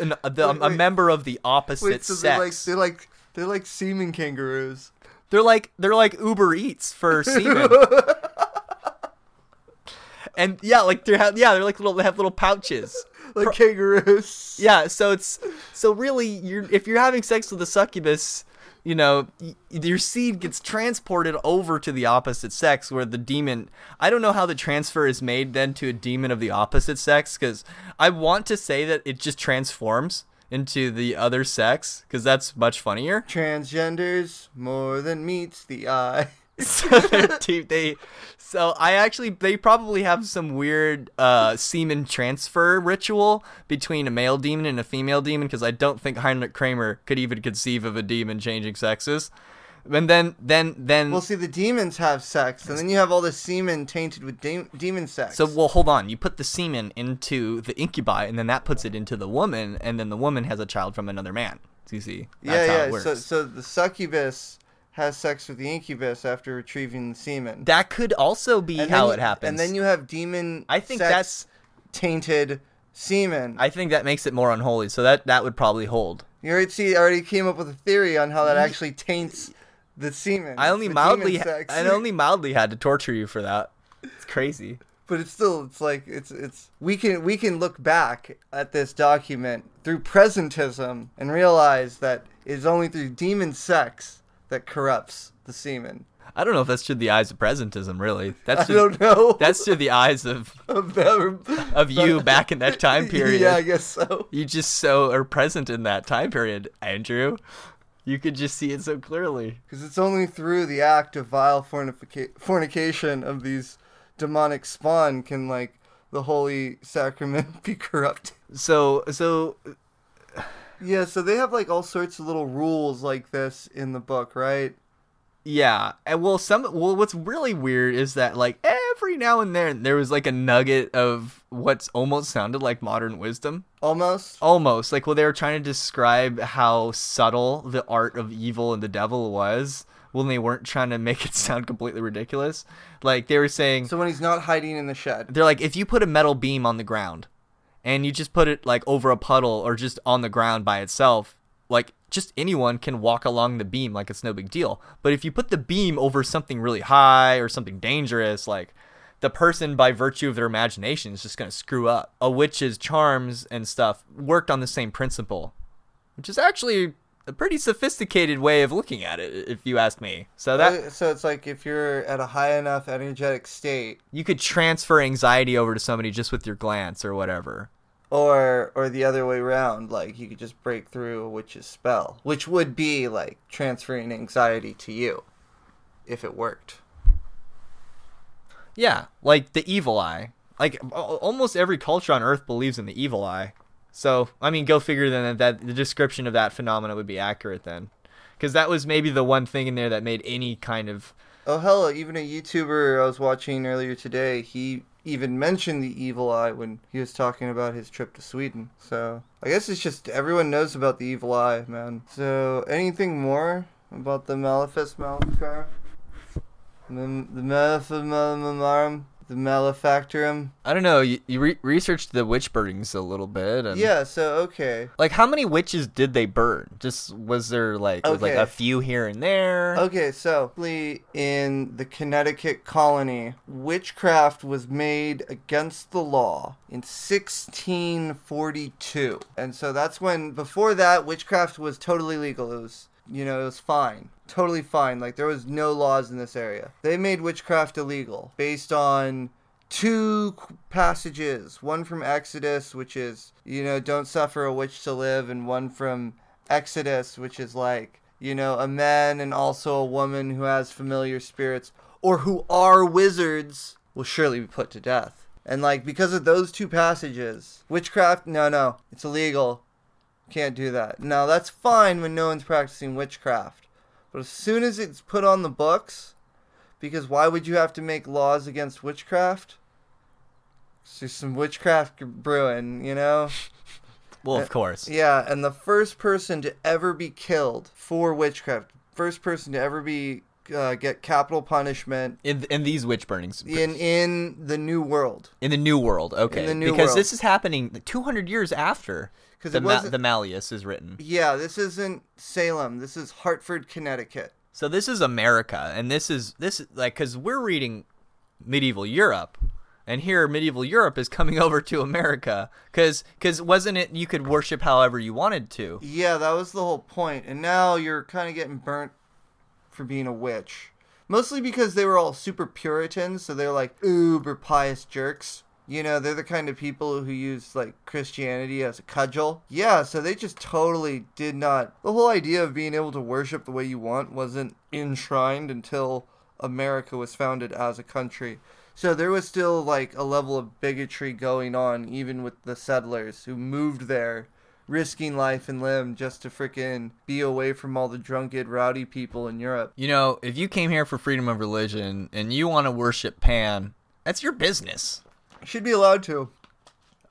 an, the, Wait, a wait. member of the opposite Wait, so they're like sex they're like they're like semen kangaroos. they're like they're like uber eats for (laughs) semen and yeah like they're ha- yeah they're like little they have little pouches (laughs) Like kangaroos. Yeah, so it's so really you're if you're having sex with a succubus, you know, your seed gets transported over to the opposite sex where the demon I don't know how the transfer is made then to a demon of the opposite sex cuz I want to say that it just transforms into the other sex cuz that's much funnier. Transgenders more than meets the eye. (laughs) so they so I actually they probably have some weird uh semen transfer ritual between a male demon and a female demon because I don't think Heinrich Kramer could even conceive of a demon changing sexes. And then then then Well, see, the demons have sex, and then you have all the semen tainted with de- demon sex. so well hold on, you put the semen into the incubi and then that puts it into the woman and then the woman has a child from another man. So you see, that's yeah, how yeah. it works. So, so the succubus has sex with the incubus after retrieving the semen. that could also be And how you- it happens. And then you have demon. I think sex that's tainted semen. I think that makes it more unholy. So that that would probably hold. You already see, I already came up with a theory on how that mm-hmm. actually taints the semen. I only mildly. I only mildly had to torture you for that. It's crazy. but it's still, it's like it's it's we can we can look back at this document through presentism and realize that it's only through demon sex that corrupts the semen. I don't know if that's through the eyes of presentism, really. That's I don't know. that's through the eyes of (laughs) of, them. of you back in that (laughs) time period. Yeah, I guess so. You just so are present in that time period, Andrew. You could just see it so clearly. Because it's only through the act of vile fornifica- fornication of these demonic spawn can like the holy sacrament (laughs) be corrupted. So so Yeah, so they have like all sorts of little rules like this in the book, right? Yeah, and well, some well, what's really weird is that like every now and then there was like a nugget of what's almost sounded like modern wisdom. Almost. Almost like well, they were trying to describe how subtle the art of evil and the devil was when they weren't trying to make it (laughs) sound completely ridiculous. Like they were saying, So when he's not hiding in the shed. they're like, if you put a metal beam on the ground and you just put it like over a puddle or just on the ground by itself, like just anyone can walk along the beam like it's no big deal. But if you put the beam over something really high or something dangerous, like the person by virtue of their imagination is just going to screw up. A witch's charms and stuff worked on the same principle, which is actually a pretty sophisticated way of looking at it, if you ask me. So that Uh, so it's like if you're at a high enough energetic state, you could transfer anxiety over to somebody just with your glance or whatever. Or or the other way around, like you could just break through a witch's spell, which would be like transferring anxiety to you, if it worked. Yeah, like the evil eye. Like almost every culture on Earth believes in the evil eye. So I mean, go figure then that, that the description of that phenomena would be accurate then, because that was maybe the one thing in there that made any kind of Oh hell, even a YouTuber I was watching earlier today, he even mentioned the evil eye when he was talking about his trip to Sweden. So I guess it's just everyone knows about the evil eye, man. So anything more about the Malefus Maleficarum? The Maleficarum? The Malefactorum? I don't know. You, you re- researched the witch burnings a little bit, and Yeah, so okay. like how many witches did they burn? Just was there like was, like a few here and there? Okay, so in the Connecticut colony, witchcraft was made against the law in 1642. And so that's when before that witchcraft was totally legal. It was, you know, it was fine. Totally fine. Like there was no laws in this area. They made witchcraft illegal based on two passages. One from exodus which is you know don't suffer a witch to live and one from exodus which is like you know a man and also a woman who has familiar spirits or who are wizards will surely be put to death. And like because of those two passages witchcraft no no it's illegal. Can't do that. Now that's fine when no one's practicing witchcraft but as soon as it's put on the books because why would you have to make laws against witchcraft? There's some witchcraft brewing, you know? (laughs) well, of course. Yeah, and the first person to ever be killed for witchcraft, first person to ever be uh, get capital punishment In in these witch burnings in in the New World. in the new world, okay, the New because World. this is happening 200 years after 'Cause the Ma- the Malleus is written. Yeah, this isn't Salem. This is Hartford, Connecticut. So this is America, and this is this like because we're reading medieval Europe, and here medieval Europe is coming (laughs) over to America because because wasn't it you could worship however you wanted to? Yeah, that was the whole point. And now you're kind of getting burnt for being a witch. Mostly because they were all super Puritans, so they're like uber pious jerks. You know, they're the kind of people who use like Christianity as a cudgel. Yeah, so they just totally did not. The whole idea of being able to worship the way you want wasn't enshrined until America was founded as a country. So there was still like a level of bigotry going on, even with the settlers who moved there risking life and limb just to frickin' be away from all the drunken, rowdy people in Europe. You know, if you came here for freedom of religion and you want to worship Pan, that's your business. Should be allowed to.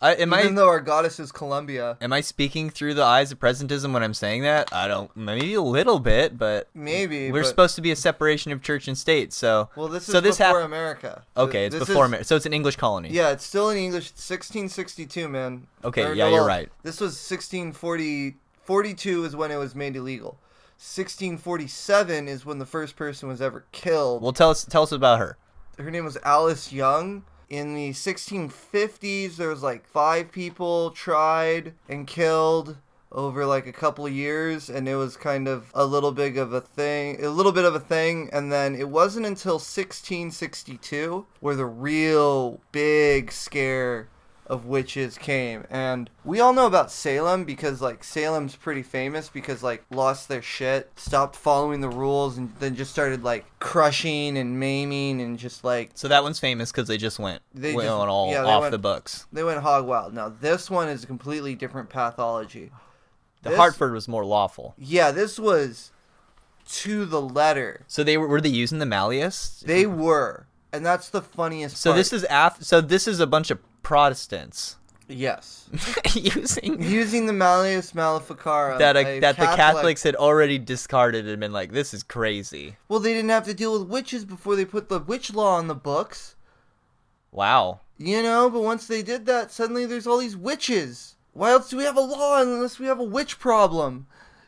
I, am Even I though our goddess is Columbia. am I speaking through the eyes of presentism when I'm saying that? I don't. Maybe a little bit, but Maybe. we're but- supposed to be a separation of church and state. So Well, this is so this before hap- America. Okay, it's This before America. So it's an English colony. Yeah, it's still in English. 1662, man. Okay, yeah, you're right. This was 1640. 42 is when it was made illegal. 1647 is when the first person was ever killed. Well, tell us tell us about her. her name was Alice Young. In the 1650s, there was like five people tried and killed over like a couple of years, and it was kind of a little bit of a thing, a little bit of a thing. And then it wasn't until 1662 where the real big scare of witches came. And we all know about Salem because like Salem's pretty famous because like lost their shit, stopped following the rules and then just started like crushing and maiming and just like So that one's famous because they just went They went just- all yeah, they off went- the books. they went hog wild. Now this one is a completely different pathology. The This- Hartford was more lawful. Yeah, this was to the letter. So they were were they using the Malleus? They were, and that's the funniest. So part. this is af- so this is a bunch of Protestants yes, (laughs) using using the Malleus Maleficarum that a, a that the Catholics had already discarded and been like, this is crazy. Well, they didn't have to deal with witches before they put the witch law in the books. Wow. You know, but once they did that, suddenly there's all these witches. Why else do we have a law unless we have a witch problem?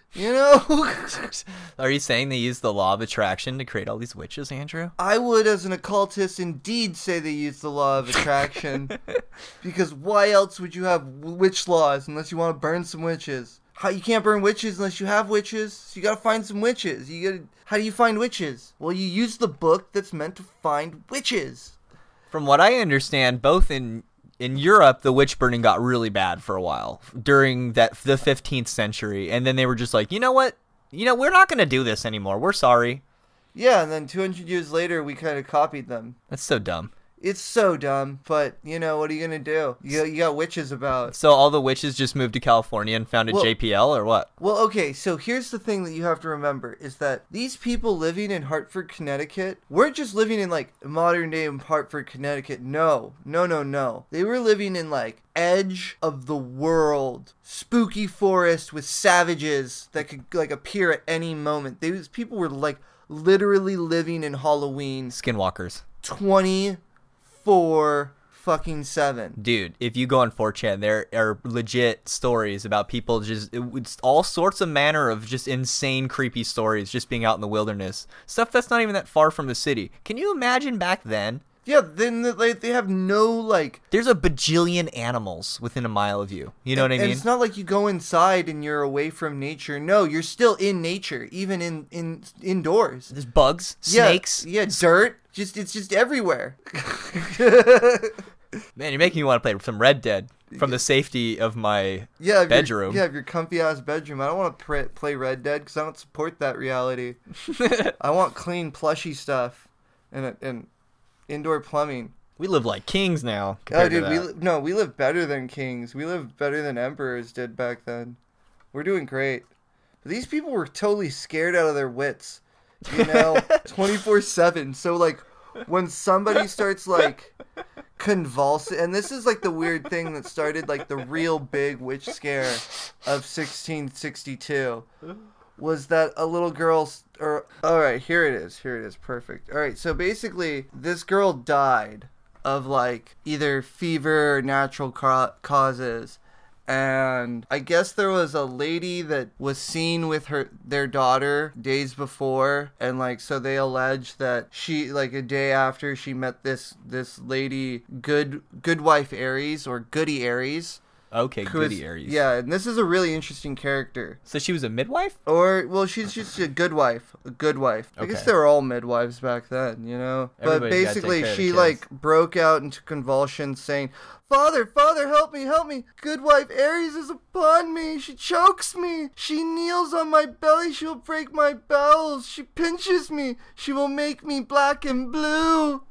(laughs) You know? (laughs) Are you saying they use the law of attraction to create all these witches, Andrew? I would, as an occultist, indeed say they use the law of attraction. (laughs) because why else would you have witch laws unless you want to burn some witches? How you can't burn witches unless you have witches. So you gotta find some witches. You gotta. How do you find witches? Well, you use the book that's meant to find witches. From what I understand, both in in Europe, the witch burning got really bad for a while during that the 15th century, and then they were just like, you know what? You know, we're not going to do this anymore. We're sorry. Yeah, and then 200 years later, we kind of copied them. That's so dumb. It's so dumb, but you know what are you gonna do? You got, you got witches about. So all the witches just moved to California and founded Well- JPL, or what? Well, okay, so here's the thing that you have to remember is that these people living in Hartford, Connecticut, weren't just living in like modern day Hartford, Connecticut. No, no, no, no. They were living in like edge of the world, spooky forest with savages that could like appear at any moment. These people were like literally living in Halloween Skinwalkers. 24 fucking 7. Dude, if you go on 4chan, there are legit stories about people just it's all sorts of manner of just insane, creepy stories just being out in the wilderness. Stuff that's not even that far from the city. Can you imagine back then? Yeah, then they, they have no like There's a bajillion animals within a mile of you. You know what I and mean? it's not like you go inside and you're away from nature. No, you're still in nature, even in in indoors. There's bugs, Yeah, snakes. yeah, dirt. Just it's just everywhere. (laughs) Man, you're making me want to play some Red Dead from the safety of my Yeah, if bedroom. Your, yeah, if your comfy ass bedroom. I don't want to pr- play Red Dead because I don't support that reality. (laughs) I want clean, plushy stuff and and indoor plumbing. We live like kings now. Oh, dude, we li- no, we live better than kings. We live better than emperors did back then. We're doing great. But these people were totally scared out of their wits, you know, (laughs) twenty four seven. So like, when somebody starts like convulsing, and this is like the weird thing that started like the real big witch scare of sixteen sixty two. Was that a little girl? Or all right, here it is. Here it is. Perfect. All right. So basically, this girl died of like either fever or natural ca- causes and I guess there was a lady that was seen with her their daughter days before and like so they allege that she like a day after she met this this lady good good wife Ayres or Goody Ayres Okay, goody Ayres. yeah and this is a really interesting character. So she was a midwife? or well she's just a good wife a good wife. I guess they were all midwives back then you know? But Everybody's take basically care of the she like broke out into convulsions saying father father help me help me. Good wife Ayres is upon me. She chokes me. She kneels on my belly. She will break my bowels. She pinches me. She will make me black and blue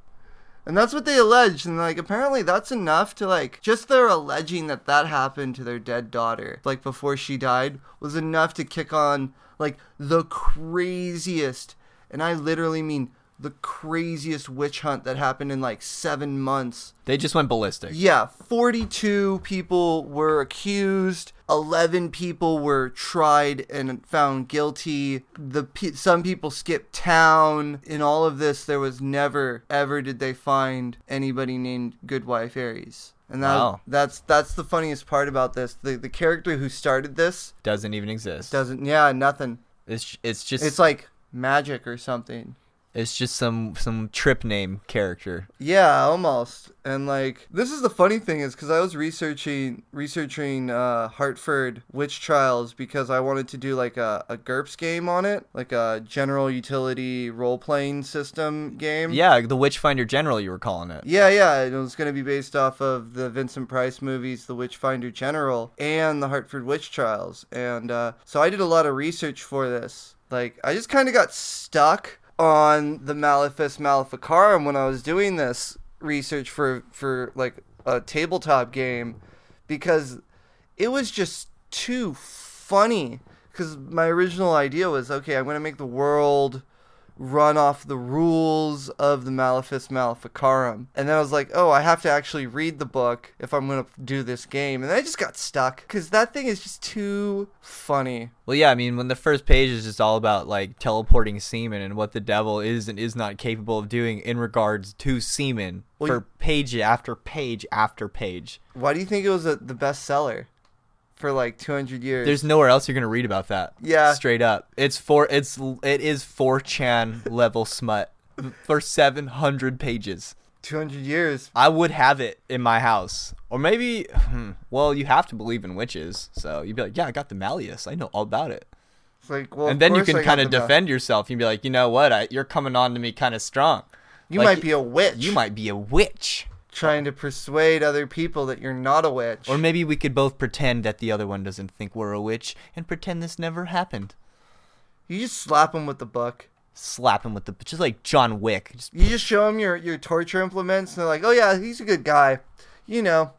and that's what they alleged, and like apparently that's enough to like just their alleging that that happened to their dead daughter, like before she died, was enough to kick on like the craziest, and I literally mean the craziest witch hunt that happened in like seven months. They just went ballistic. Yeah, 42 people were accused. 11 people were tried and found guilty. The pe- some people skipped town. In all of this, there was never ever did they find anybody named Goodwife Ayres. And that, Wow. that's that's the funniest part about this. The the character who started this Doesn't even exist. doesn't. Yeah, nothing. It's it's just It's like magic or something. It's just some some trip name character. Yeah, almost. And like this is the funny thing is because I was researching researching uh, Hartford witch trials because I wanted to do like a, a GURPS game on it, like a general utility role playing system game. Yeah, the Witchfinder General you were calling it. Yeah, yeah, it was going to be based off of the Vincent Price movies, The Witchfinder General, and the Hartford Witch Trials. And uh, so I did a lot of research for this. Like, I just kind of got stuck on the Malefus Maleficarum when I was doing this research for for like a tabletop game because it was just too funny because my original idea was okay. I'm gonna make the world run off the rules of the Malefice Maleficarum, and then I was like, oh, I have to actually read the book if I'm gonna do this game, and I just got stuck because that thing is just too funny. Well, yeah, I mean, when the first page is just all about like teleporting semen and what the devil is and is not capable of doing in regards to semen Well, for you- page after page after page. Why do you think it was a, the bestseller for like 200 years? There's nowhere else you're gonna read about that. Yeah. straight up. It's for it's it is 4chan level smut for 700 pages. 200 years. I would have it in my house. Or maybe, hmm, well, you have to believe in witches. So you'd be like, yeah, I got the Malleus. I know all about it. It's like, well, and then you can kind of defend yourself. You'd be like, you know what? I, you're coming on to me kind of strong. You Like, might be a witch. You might be a witch. Trying to persuade other people that you're not a witch. Or maybe we could both pretend that the other one doesn't think we're a witch and pretend this never happened. you just slap him with the book. Slap him with the, just like John Wick. Just, You just show him your, your torture implements, and they're like, "Oh yeah, he's a good guy." You know,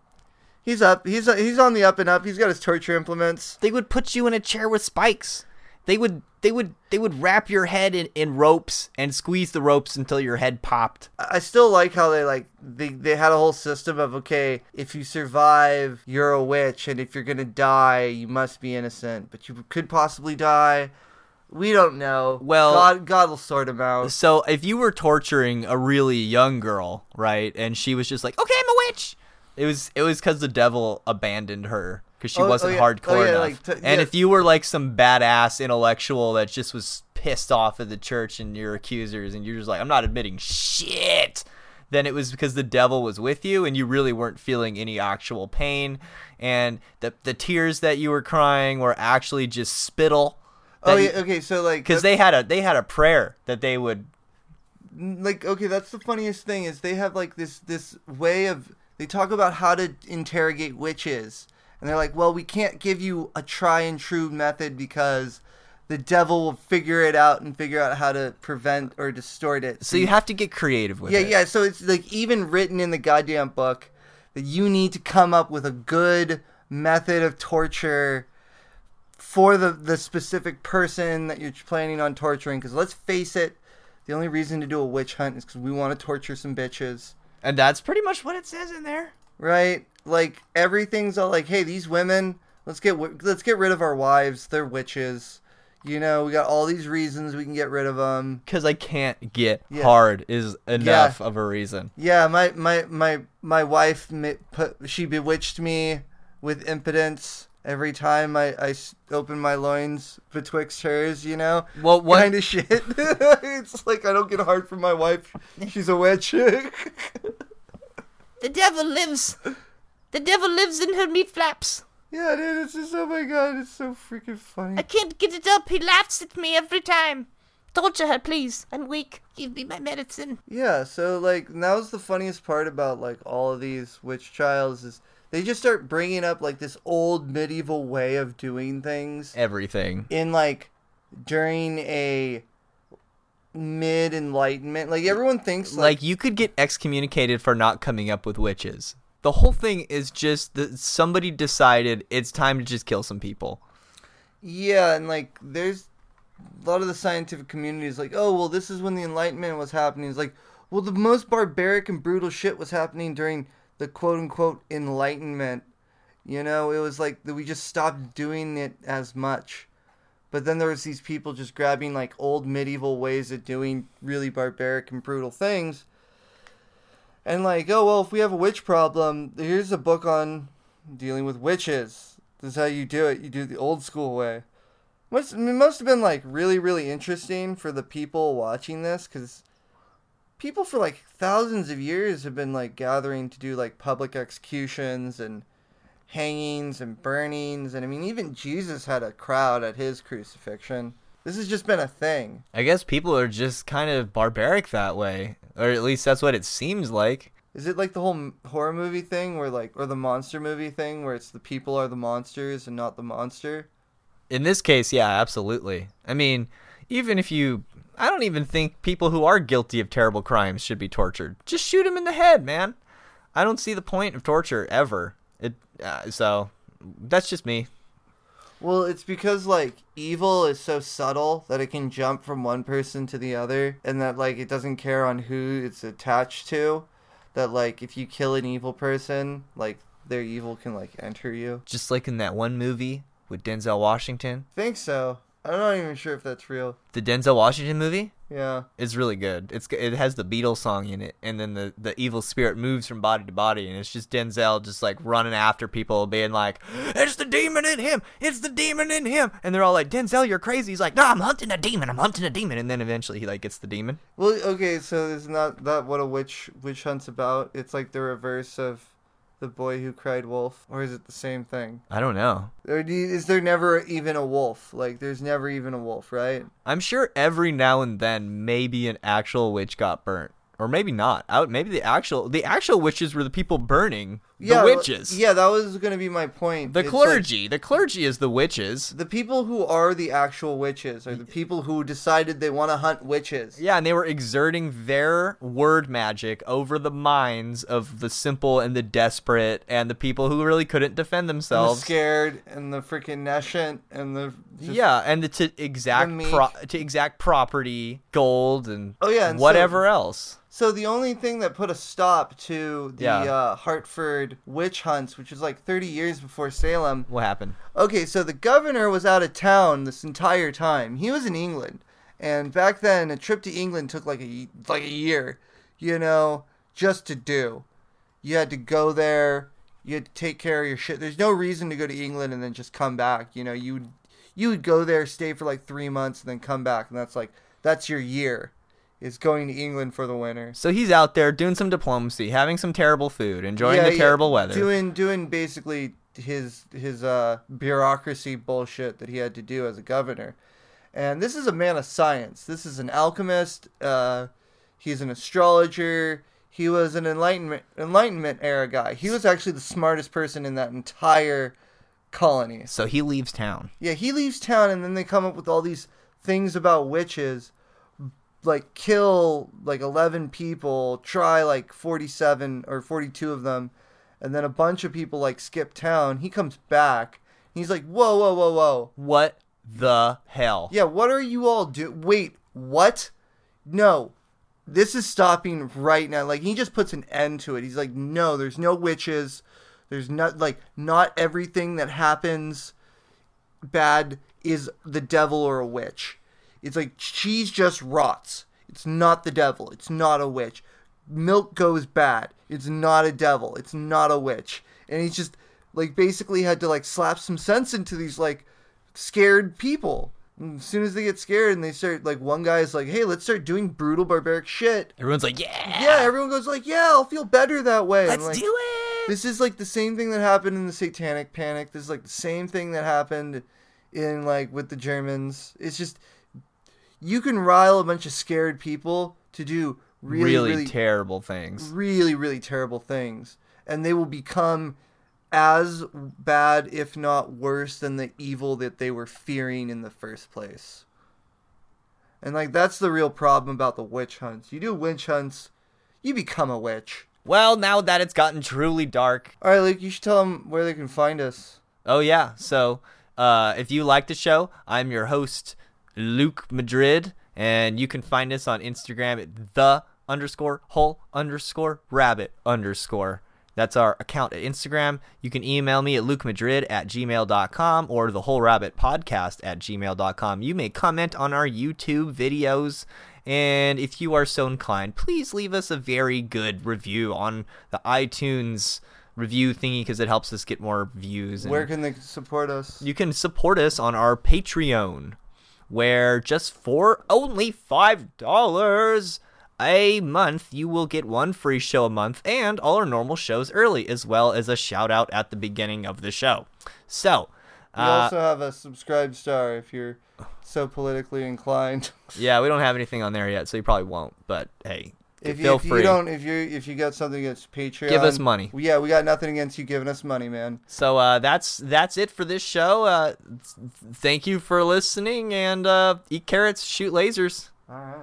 he's up. He's he's on the up and up. He's got his torture implements. they would put you in a chair with spikes. They would, they would, they would wrap your head in, in ropes and squeeze the ropes until your head popped. I still like how they like they they had a whole system of okay, if you survive, you're a witch, and if you're gonna die, you must be innocent, but you could possibly die. We don't know. Well- God God will sort them out. So if you were torturing a really young girl, right, and she was just like, "Okay, I'm a witch," it was it was because the devil abandoned her because she Oh, oh, wasn't yeah. hardcore Oh, yeah, enough. like, t- and yeah. if you were like some badass intellectual that just was pissed off at the church and your accusers, and you're just like, "I'm not admitting shit," then it was because the devil was with you and you really weren't feeling any actual pain, and the the tears that you were crying were actually just spittle. Oh yeah, okay, so like because they had a they had a prayer that they would like okay that's the funniest thing is they have like this this way of they talk about how to interrogate witches and they're like well we can't give you a try and true method because the devil will figure it out and figure out how to prevent or distort it So you have to get creative with yeah it. Yeah, yeah so it's like even written in the goddamn book that you need to come up with a good method of torture for the the specific person that you're planning on torturing because let's face it the only reason to do a witch hunt is because we want to torture some bitches And that's pretty much what it says in there. right like everything's all like hey these women let's get let's get rid of our wives they're witches you know we got all these reasons we can get rid of them Because I can't get Yeah. hard is enough of a reason. Yeah, my my my my wife put she bewitched me with impotence every time I, I open my loins betwixt hers. You know, Well, what- kind of shit? (laughs) it's like I don't get hard from my wife. She's a witch. (laughs) The devil lives. The devil lives in her meat flaps. yeah, dude, it's just oh my god, it's so freaking funny. I can't get it up. He laughs at me every time. Torture her, please. I'm weak. Give me my medicine. Yeah, so like and that was the funniest part about like all of these witch trials is they just start bringing up like this old medieval way of doing things. Everything. in like during a mid enlightenment like everyone thinks Like, like, you could get excommunicated for not coming up with witches. The whole thing is just that somebody decided it's time to just kill some people. yeah and like there's a lot of the scientific community is like oh well this is when the enlightenment was happening. It's like well the most barbaric and brutal shit was happening during the quote unquote enlightenment. You know it was like we just stopped doing it as much. But then there was these people just grabbing like old medieval ways of doing really barbaric and brutal things and like oh well if we have a witch problem here's a book on dealing with witches. This is how you do it. You do it the old school way. Must, it must have been like really really interesting for the people watching this because people for like thousands of years have been like gathering to do like public executions and hangings and burnings. And i mean even jesus had a crowd at his crucifixion. This has just been a thing. I guess people are just kind of barbaric that way. Or at least that's what it seems like. is it like the whole horror movie thing where like or the monster movie thing where it's the people are the monsters and not the monster In this case, yeah, absolutely. I mean, even if you. I don't even think people who are guilty of terrible crimes should be tortured. Just shoot them in the head, man. I don't see the point of torture ever. It uh, so that's just me. Well, it's because like evil is so subtle that it can jump from one person to the other, and that like it doesn't care on who it's attached to. That like if you kill an evil person, like their evil can like enter you. Just like in that one movie with Denzel Washington. think so. I'm not even sure if that's real. The Denzel Washington movie Yeah. is really good. It's it has the Beatles song in it, and then the the evil spirit moves from body to body, and it's just Denzel just like running after people, being like, "It's the demon in him! It's the demon in him!" And they're all like, "Denzel, you're crazy." He's like, "No, I'm hunting a demon. I'm hunting a demon." And then eventually he like gets the demon. Well, okay, so it's not that what a witch witch hunt's about. It's like the reverse of the boy who cried wolf, or is it the same thing? I don't know. Or is there never even a wolf? Like, there's never even a wolf, right? I'm sure every now and then maybe an actual witch got burnt, or maybe not. Out maybe the actual the actual witches were the people burning the yeah, witches. Yeah, that was gonna be my point. The It's like- clergy, the clergy is the witches. the people who are the actual witches are the people who decided they want to hunt witches. Yeah, and they were exerting their word magic over the minds of the simple and the desperate and the people who really couldn't defend And the themselves. scared and the freaking nescient and the yeah, and the, to exact the pro- to exact property, gold, and Oh, yeah, and so- whatever else. So the only thing that put a stop to the Yeah. uh, Hartford witch hunts, which was like 30 years before Salem. What happened? Okay, so the governor was out of town this entire time. He was in England, and back then a trip to England took like a like a year, you know, just to do. You had to go there. You had to take care of your shit. There's no reason to go to England and then just come back. You know, you you would go there, stay for like three months, and then come back, and that's like that's your year. Is going to England for the winter. So he's out there doing some diplomacy, having some terrible food, enjoying Yeah, the yeah, terrible weather. Doing doing basically his his uh bureaucracy bullshit that he had to do as a governor. And this is a man of science. This is an alchemist. Uh, he's an astrologer. He was an enlightenment enlightenment era guy. He was actually the smartest person in that entire colony. so he leaves town. Yeah, he leaves town and then they come up with all these things about witches like kill like 11 people, try like 47 or 42 of them, and then a bunch of people like skip town. He comes back. He's like, "Whoa, whoa, whoa, whoa. What the hell? Yeah, what are you all do? Wait, what? No. This is stopping right now. Like he just puts an end to it. He's like, "No, there's no witches. There's not like not everything that happens bad is the devil or a witch. It's like cheese just rots. It's not the devil. It's not a witch. Milk goes bad. It's not a devil. It's not a witch. And he's just like basically had to like slap some sense into these like scared people. And as soon as they get scared and they start like one guy's like, "Hey, let's start doing brutal barbaric shit." Everyone's like, yeah, Yeah, everyone goes like, "Yeah, I'll feel better that way." let's like, do it. this is like the same thing that happened in the Satanic Panic. This is like the same thing that happened in like with the Germans. It's just you can rile a bunch of scared people to do really really, really terrible things. really really terrible things and they will become as bad if not worse than the evil that they were fearing in the first place. And like that's the real problem about the witch hunts. You do witch hunts, you become a witch. Well, now that it's gotten truly dark, All right, Luke, you should tell them where they can find us. Oh yeah. So uh, if you like the show, I'm your host, Luke Madrid, and you can find us on Instagram at the underscore whole underscore rabbit underscore. That's our account at Instagram. You can email me at lukemadrid at gmail.com or the whole rabbit podcast at gmail.com. You may comment on our YouTube videos. And if you are so inclined, please leave us a very good review on the iTunes review thingy because it helps us get more views. And Where can they support us? you can support us on our Patreon, where just for only $5 a month, you will get one free show a month and all our normal shows early, as well as a shout out at the beginning of the show. So, We uh, also have a subscribe star if you're so politically inclined. (laughs) yeah, we don't have anything on there yet, so you probably won't, but hey, If you, feel if you don't, if you if you got something against Patreon, Give us money. Yeah, we got nothing against you giving us money, man. So uh, that's that's it for this show. Uh, th- thank you for listening, and uh, eat carrots, shoot lasers. All right.